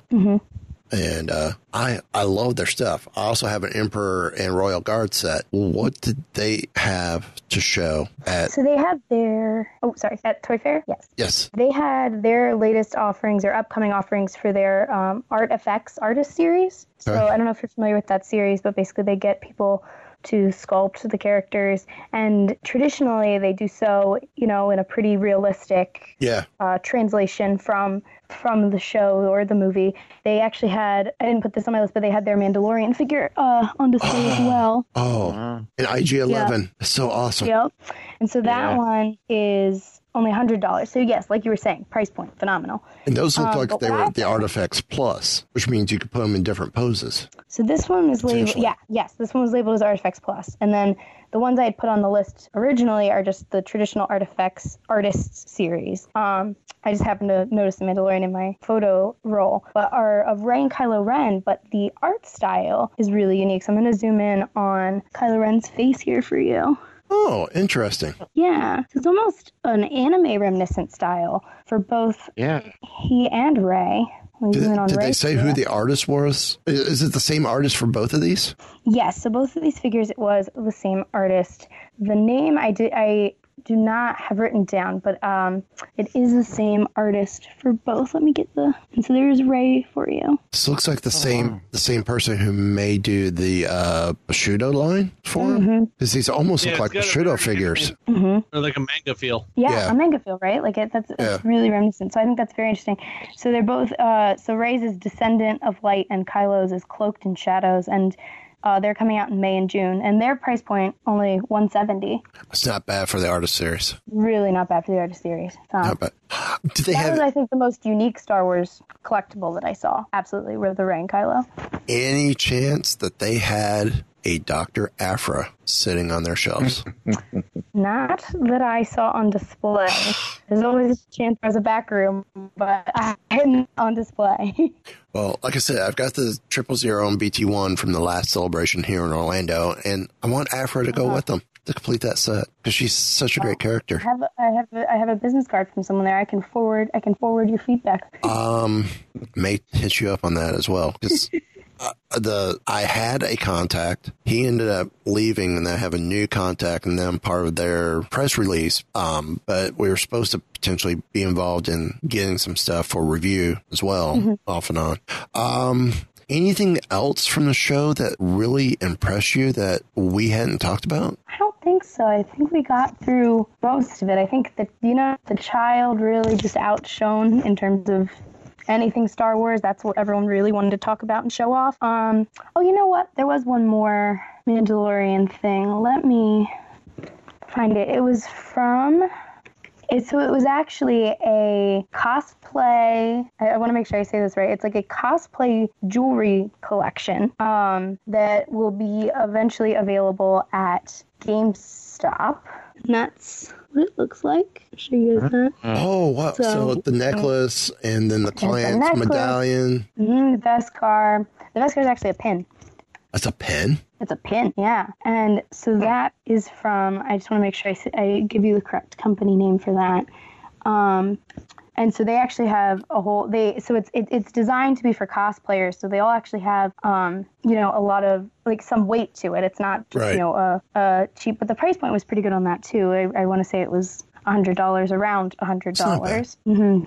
And uh, I I love their stuff. I also have an Emperor and Royal Guard set. What did they have to show at? So they had their oh sorry at Toy Fair. Yes. Yes, They had their latest offerings or upcoming offerings for their um, ARTFX artist series. So Okay. I don't know if you're familiar with that series, but basically they get people to sculpt the characters, and traditionally they do so, you know, in a pretty realistic yeah. uh, translation from from the show or the movie. They actually had I didn't put this on my list, but they had their Mandalorian figure uh, on display as <gasps> well. Oh, Wow. an IG Eleven. So awesome. Yep. And so that Yeah. one is only hundred dollars. So yes, like you were saying, price point phenomenal. And those look Um, like they were the ARTFX Plus, which means you could put them in different poses. So this one was labeled, yeah, yes, this one was labeled as ARTFX Plus, and then the ones I had put on the list originally are just the traditional ARTFX Artists series. Um, I just happened to notice the Mandalorian in my photo roll, but are of Rey and Kylo Ren, but the art style is really unique. So I'm going to zoom in on Kylo Ren's face here for you. Oh, interesting. Yeah, it's almost an anime reminiscent style for both Yeah. he and Rey. Did, on did they say who the artist was? Is- Is it the same artist for both of these? Yes, so both of these figures it was the same artist. The name I did I do not have written down, but um, it is the same artist for both. Let me get the and so there's Rey for you. This looks like the Oh, same the same person who may do the uh, Bushido line for him. Mm-hmm. Because these almost Yeah, look like it's got a Bushido very figures. Or like a manga feel. Yeah, Yeah. a manga feel, right? Like it, that's Yeah. it's really reminiscent. So I think that's very interesting. So they're both uh, so Rey's is descendant of light, and Kylo's is cloaked in shadows, and uh, they're coming out in May and June, and their price point only 170. It's not bad for the artist series. Really not bad for the artist series. Um, Not bad. Do they that have was, I think, the most unique Star Wars collectible that I saw. Absolutely, were the Rey and Kylo. any chance that they had a Dr. Aphra sitting on their shelves? <laughs> Not that I saw on display. There's always a chance there's a back room, but I hadn't on display. <laughs> Well, like I said, I've got the triple zero and BT one from the last celebration here in Orlando, and I want Aphra to go with them. to complete that set because she's such a great I character. have a, I have a, I have a business card from someone there. I can forward I can forward your feedback. Um, may hit you up on that as well because <laughs> uh, the I had a contact. He ended up leaving, and I have a new contact, and then part of their press release. Um, but we were supposed to potentially be involved in getting some stuff for review as well, off and on. Um. Anything else from the show that really impressed you that we hadn't talked about? I don't think so. I think we got through most of it. I think that you know the child really just outshone in terms of anything Star Wars. That's what everyone really wanted to talk about and show off. Um. Oh, you know what? There was one more Mandalorian thing. Let me find it. It was from. It, so it was actually a cosplay. I, I want to make sure I say this right. It's like a cosplay jewelry collection um, that will be eventually available at GameStop. That's what it looks like. I'll show you guys that. Oh, wow. So, So- the necklace and then the client's necklace. medallion. hmm the beskar. The beskar is actually a pin. That's a pin? It's a pin, yeah. And so that is from. I just want to make sure I, I give you the correct company name for that. Um, and so they actually have a whole. They so it's it, it's designed to be for cosplayers. So they all actually have um, you know a lot of like some weight to it. It's not just Right. you know a, a cheap. But the price point was pretty good on that too. I, I want to say it was a hundred dollars, around a hundred not bad. dollars. hmm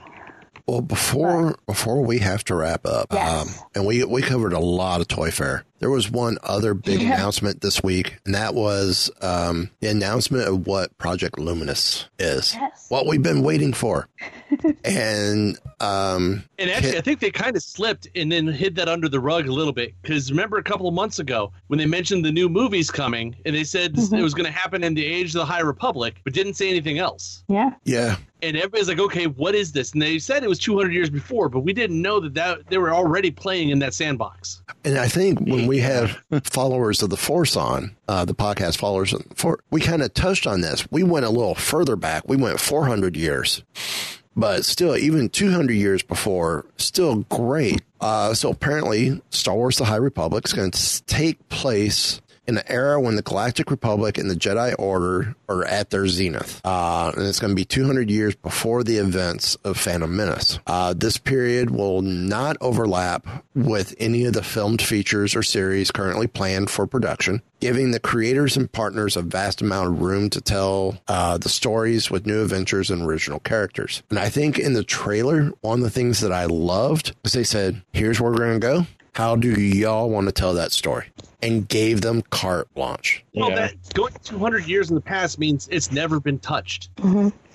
Well, before before we have to wrap up, Yes. um, and we we covered a lot of Toy Fair. There was one other big announcement this week, and that was um, the announcement of what Project Luminous is. Yes. What we've been waiting for, <laughs> and um, And actually, Kit- I think they kind of slipped and then hid that under the rug a little bit. Because remember a couple of months ago when they mentioned the new movies coming and they said Mm-hmm. it was going to happen in the Age of the High Republic, but didn't say anything else. Yeah. yeah, And everybody's like, okay, what is this? And they said it was 200 years before, but we didn't know that, that they were already playing in that sandbox. And I think when we have followers of the Force on, uh, the podcast followers of the Force, we kind of touched on this. We went a little further back. We went 400 years, but still, even 200 years before, still great. Uh, so apparently, Star Wars The High Republic is going to take place in an era when the Galactic Republic and the Jedi Order are at their zenith. Uh, and it's going to be 200 years before the events of Phantom Menace. Uh, this period will not overlap with any of the filmed features or series currently planned for production, giving the creators and partners a vast amount of room to tell uh, the stories with new adventures and original characters. And I think in the trailer, one of the things that I loved is they said, here's where we're going to go. How do y'all want to tell that story? And gave them carte blanche. Well, Yeah. that going 200 years in the past means it's never been touched.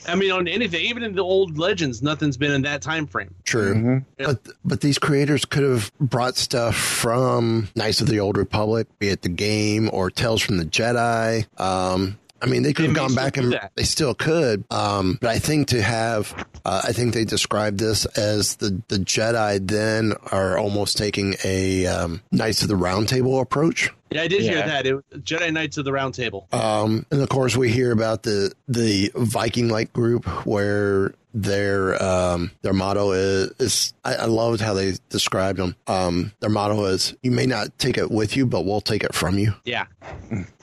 I mean, on anything, even in the old legends, nothing's been in that time frame. True. But but these creators could have brought stuff from Knights of the Old Republic, be it the game or Tales from the Jedi. Um I mean, they could have gone back and that. they still could. Um, but I think to have, uh, I think they described this as the, the Jedi then are almost taking a um, Knights of the Round Table approach. Yeah, I did hear that. It, Jedi Knights of the Round Table. Um, and of course, we hear about the the Viking like group where their um, their motto is, is I, I loved how they described them. Um, their motto is "You may not take it with you, but we'll take it from you." Yeah.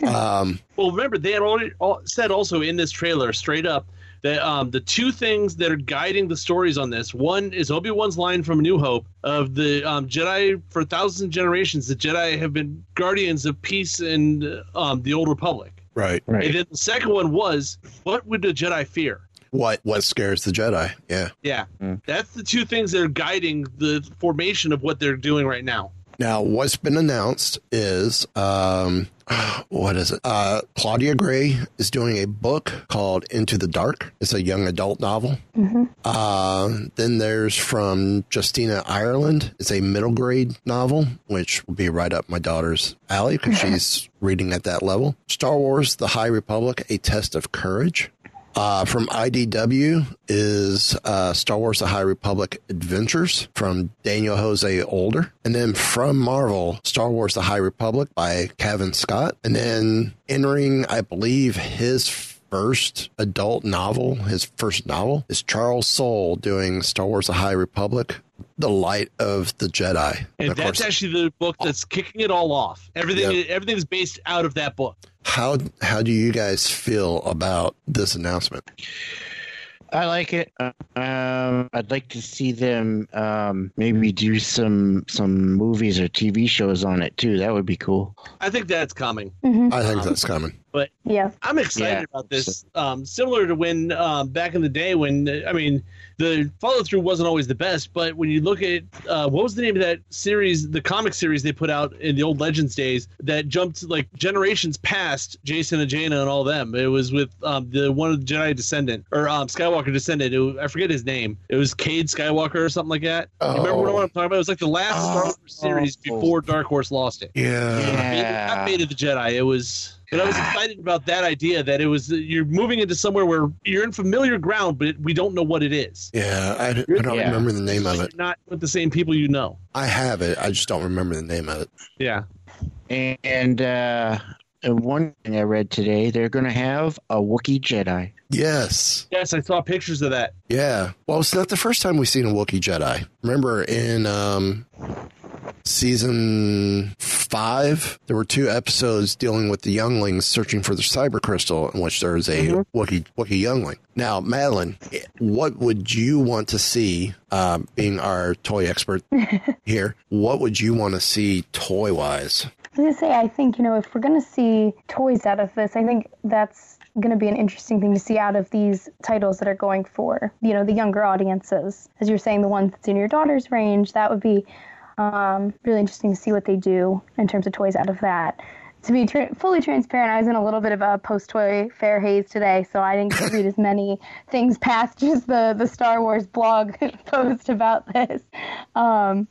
Um, Well, remember they had already all, said also in this trailer straight up that um, the two things that are guiding the stories on this one is Obi Wan's line from New Hope of the um, Jedi for thousands of generations. The Jedi have been guardians of peace in um, the Old Republic. right. Right. And then the second one was what would the Jedi fear? What what scares the Jedi? Yeah. Yeah, that's the two things that are guiding the formation of what they're doing right now. Now, what's been announced is um, <sighs> what is it? Uh, Claudia Gray is doing a book called Into the Dark. It's a young adult novel. Uh, then there's from Justina Ireland. It's a middle grade novel, which will be right up my daughter's alley because she's reading at that level. Star Wars: The High Republic: A Test of Courage. Uh, from IDW is uh, Star Wars: The High Republic Adventures from Daniel Jose Older, and then from Marvel, Star Wars: The High Republic by Cavan Scott, and then entering, I believe, his first adult novel, his first novel, is Charles Soule doing Star Wars: The High Republic, The Light of the Jedi. And of that's course, actually the book that's kicking it all off. Everything Yep. everything is based out of that book. how how do you guys feel about this announcement? I like it. Uh, Um, I'd like to see them um, maybe do some some movies or TV shows on it too. That would be cool. I think that's coming. I think that's coming. But Yeah. I'm excited Yeah. about this. Um, similar to when um, back in the day when I mean the follow through wasn't always the best, but when you look at uh, what was the name of that series, the comic series they put out in the old Legends days that jumped like generations past Jason and Jaina and all them. It was with um, the one of the Jedi descendant or um, Skywalker descendant. It I forget his name. It was Cade Skywalker or something like that. You remember what Oh. I'm talking about? It was like the last Star Wars series before Dark Horse lost it. Yeah. Yeah. Not Fate of the Jedi. It was. But I was excited about that idea that it was you're moving into somewhere where you're in familiar ground, but we don't know what it is. Yeah, I, I don't Yeah. remember the name of it. Not with the same people you know. I have it. I just don't remember the name of it. Yeah. And uh, and one thing I read today, they're going to have a Wookiee Jedi. Yes. Yes, I saw pictures of that. Yeah. Well, it's not the first time we've seen a Wookiee Jedi. Remember in um, season five, there were two episodes dealing with the younglings searching for the kyber crystal, in which there is a Wookiee, Wookiee youngling. Now, Madeline, what would you want to see, um, being our toy expert <laughs> here, what would you want to see toy wise? I was gonna say, I think you know, if we're gonna see toys out of this, I think that's gonna be an interesting thing to see out of these titles that are going for you know the younger audiences. As you're saying, the ones that's in your daughter's range, that would be um, really interesting to see what they do in terms of toys out of that. To be tr- fully transparent, I was in a little bit of a post toy fair haze today, so I didn't read as many <laughs> things past just the the Star Wars blog <laughs> post about this. Um,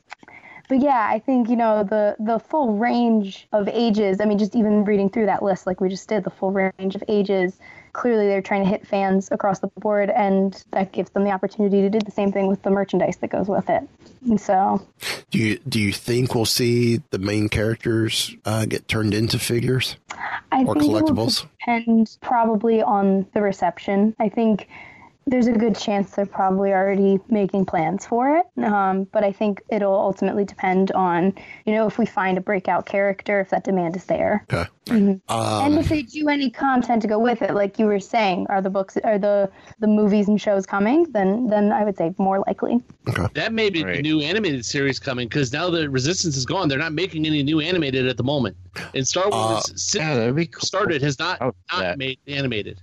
but yeah, I think you know the the full range of ages. I mean, just even reading through that list, like we just did, the full range of ages. Clearly, they're trying to hit fans across the board, and that gives them the opportunity to do the same thing with the merchandise that goes with it. And so, Do you do you think we'll see the main characters uh, get turned into figures I or think it will collectibles? depend probably on the reception. I think there's a good chance they're probably already making plans for it. Um, but I think it'll ultimately depend on, you know, if we find a breakout character, if that demand is there. Okay. and Um, if they do any content to go with it, like you were saying, are the books, are the the movies and shows coming? Then then I would say more likely. Okay. That may be the Right. new animated series coming because now the Resistance is gone. They're not making any new animated at the moment. And Star Wars since Yeah, cool. started has not not that. made animated.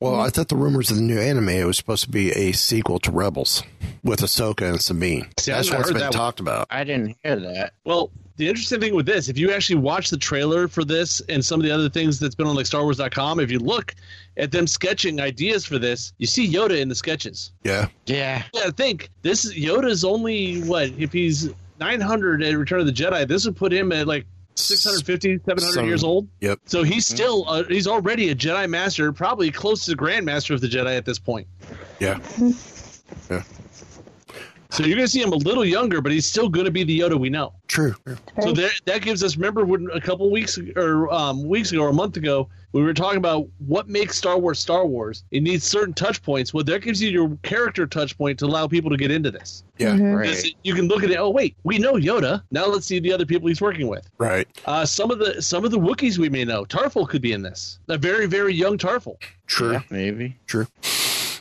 well, I thought the rumors of the new anime it was supposed to be a sequel to Rebels with Ahsoka and Sabine. See, I That's hadn't what's heard been that talked about. I didn't hear that. Well, the interesting thing with this, if you actually watch the trailer for this and some of the other things that's been on like StarWars.com, if you look at them sketching ideas for this, you see Yoda in the sketches. Yeah. Yeah. Yeah, I think this is Yoda's only what if he's 900 at Return of the Jedi, this would put him at like 650, 700 Some- years old. Yep. So he's still uh, he's already a Jedi Master, probably close to the Grand Master of the Jedi at this point. Yeah. <laughs> Yeah. So you're going to see him a little younger, but he's still going to be the Yoda we know. True. So there, that gives us. Remember, when a couple weeks or um, weeks ago or a month ago, we were talking about what makes Star Wars Star Wars. It needs certain touch points. Well, that gives you your character touch point to allow people to get into this. Yeah. Because Right. You can look at it. Oh, wait, we know Yoda. Now let's see the other people he's working with. Right. Uh, some of the some of the Wookiees we may know. Tarfful could be in this. A very very young Tarfful. True. Yeah, maybe. True.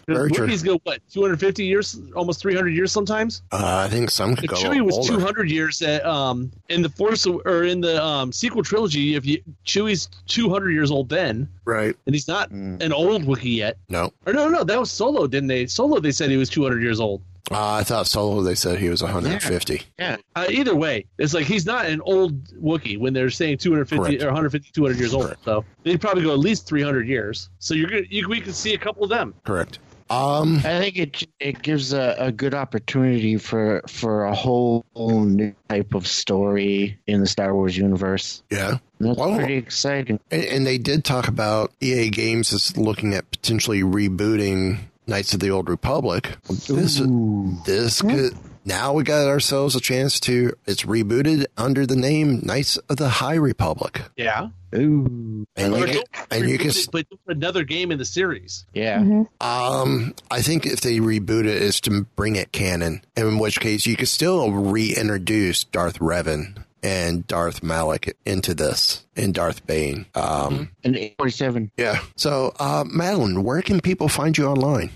'Cause Very true. Wookiees go what 250 years, almost 300 years sometimes. Uh, I think some could If go Chewie was older. 200 years at, um, in the Force or in the um, sequel trilogy. If you Chewie's 200 years old then, Right. and he's not Mm. an old Wookiee yet. No. Or no, no, that was Solo, didn't they? Solo, they said he was 200 years old. Uh, I thought Solo. They said he was 150. Yeah. Uh, either way, it's like he's not an old Wookiee when they're saying 250 Correct. or 150, 200 years old. Correct. So they'd probably go at least 300 years. So you're gonna, you, we could see a couple of them. Correct. Um. I think it it gives a, a good opportunity for for a whole new type of story in the Star Wars universe. Yeah. That's Well- pretty exciting. And, and they did talk about EA Games is looking at potentially rebooting Knights of the Old Republic. This this could now we got ourselves a chance to. It's rebooted under the name Knights of the High Republic, Yeah. Ooh. and you can, don't and you can. reboot but another game in the series. Yeah. Um, I think if they reboot it, is to bring it canon. In which case, you could still reintroduce Darth Revan and Darth Malik into this, and Darth Bane. Um, And 47. yeah. So, uh, Madeline, where can people find you online?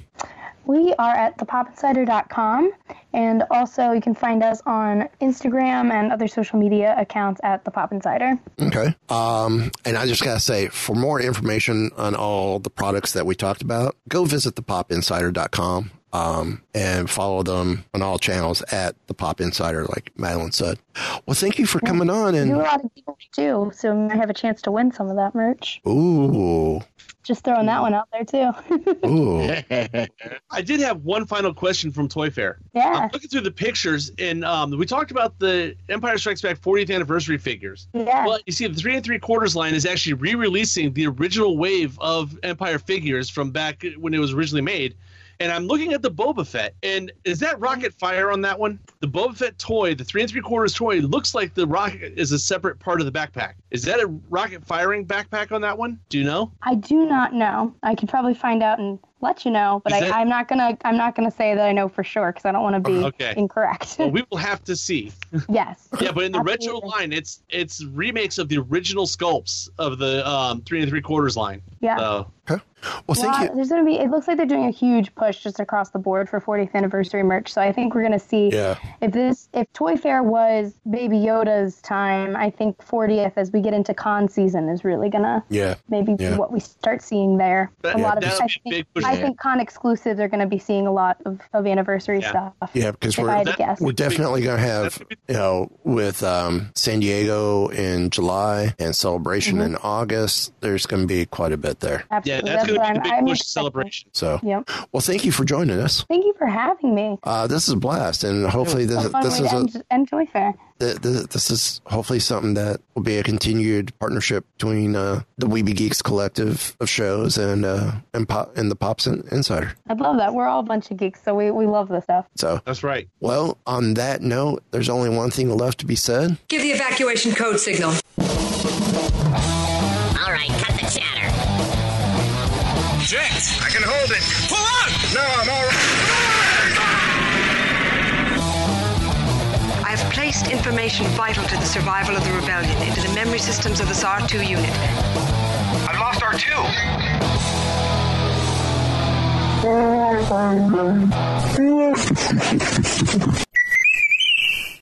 We are at thepopinsider.com, and also you can find us on Instagram and other social media accounts at the Pop Insider. Okay. Um, and I just gotta say, for more information on all the products that we talked about, go visit thepopinsider.com. Um, and follow them on all channels at the Pop Insider, like Madeline said. Well, thank you for coming on. We do a lot of people too, so you might have a chance to win some of that merch. ooh, Just throwing that one out there too. <laughs> ooh, <laughs> I did have one final question from Toy Fair. yeah, I'm looking through the pictures, and um, we talked about the Empire Strikes Back 40th anniversary figures. yeah. Well, you see, the three and three quarters line is actually re-releasing the original wave of Empire figures from back when it was originally made. And I'm looking at the Boba Fett, and is that rocket fire on that one? The Boba Fett toy, the three and three quarters toy, looks like the rocket is a separate part of the backpack. Is that a rocket firing backpack on that one? Do you know? I do not know. I could probably find out and let you know, but I, that- I'm not gonna. I'm not gonna say that I know for sure because I don't want to be Okay. <laughs> incorrect. Well, we will have to see. <laughs> yes. Yeah, but in the retro line, it's it's remakes of the original sculpts of the um, three and three quarters line. Yeah. So well, thank Wow, you. There's gonna be. It looks like they're doing a huge push just across the board for 40th anniversary merch. So I think we're gonna see Yeah. if this if Toy Fair was Baby Yoda's time. I think 40th as we get into con season is really gonna Yeah. maybe Yeah. be what we start seeing there. That- a yeah, lot of I think, big push. I think con exclusives are gonna be seeing a lot of, of anniversary Yeah. stuff. Yeah, because we're that- guess. we're definitely going to have, you know, with um, San Diego in July and Celebration in August, there's going to be quite a bit there. Yeah, Absolutely. that's going what to be I'm- the big I'm push expecting. celebration. So, Yep. well, thank you for joining us. Thank you for having me. Uh, this is a blast, and hopefully this, A this is a, end, end Toy Fair. th- th- this is hopefully something that will be a continued partnership between uh, the Weeby Geeks collective of shows and uh, and pop and the Pops In- Insider. I'd love that. We're all a bunch of geeks, so we, we love this stuff. So, That's right. well, on that note, there's only one thing left to be said. Give the evacuation code signal. All right, cut the chatter. Jinx! I can hold it. Pull out! No, I'm all right. I have placed information vital to the survival of the rebellion into the memory systems of this R2 unit. I've lost R2. <laughs>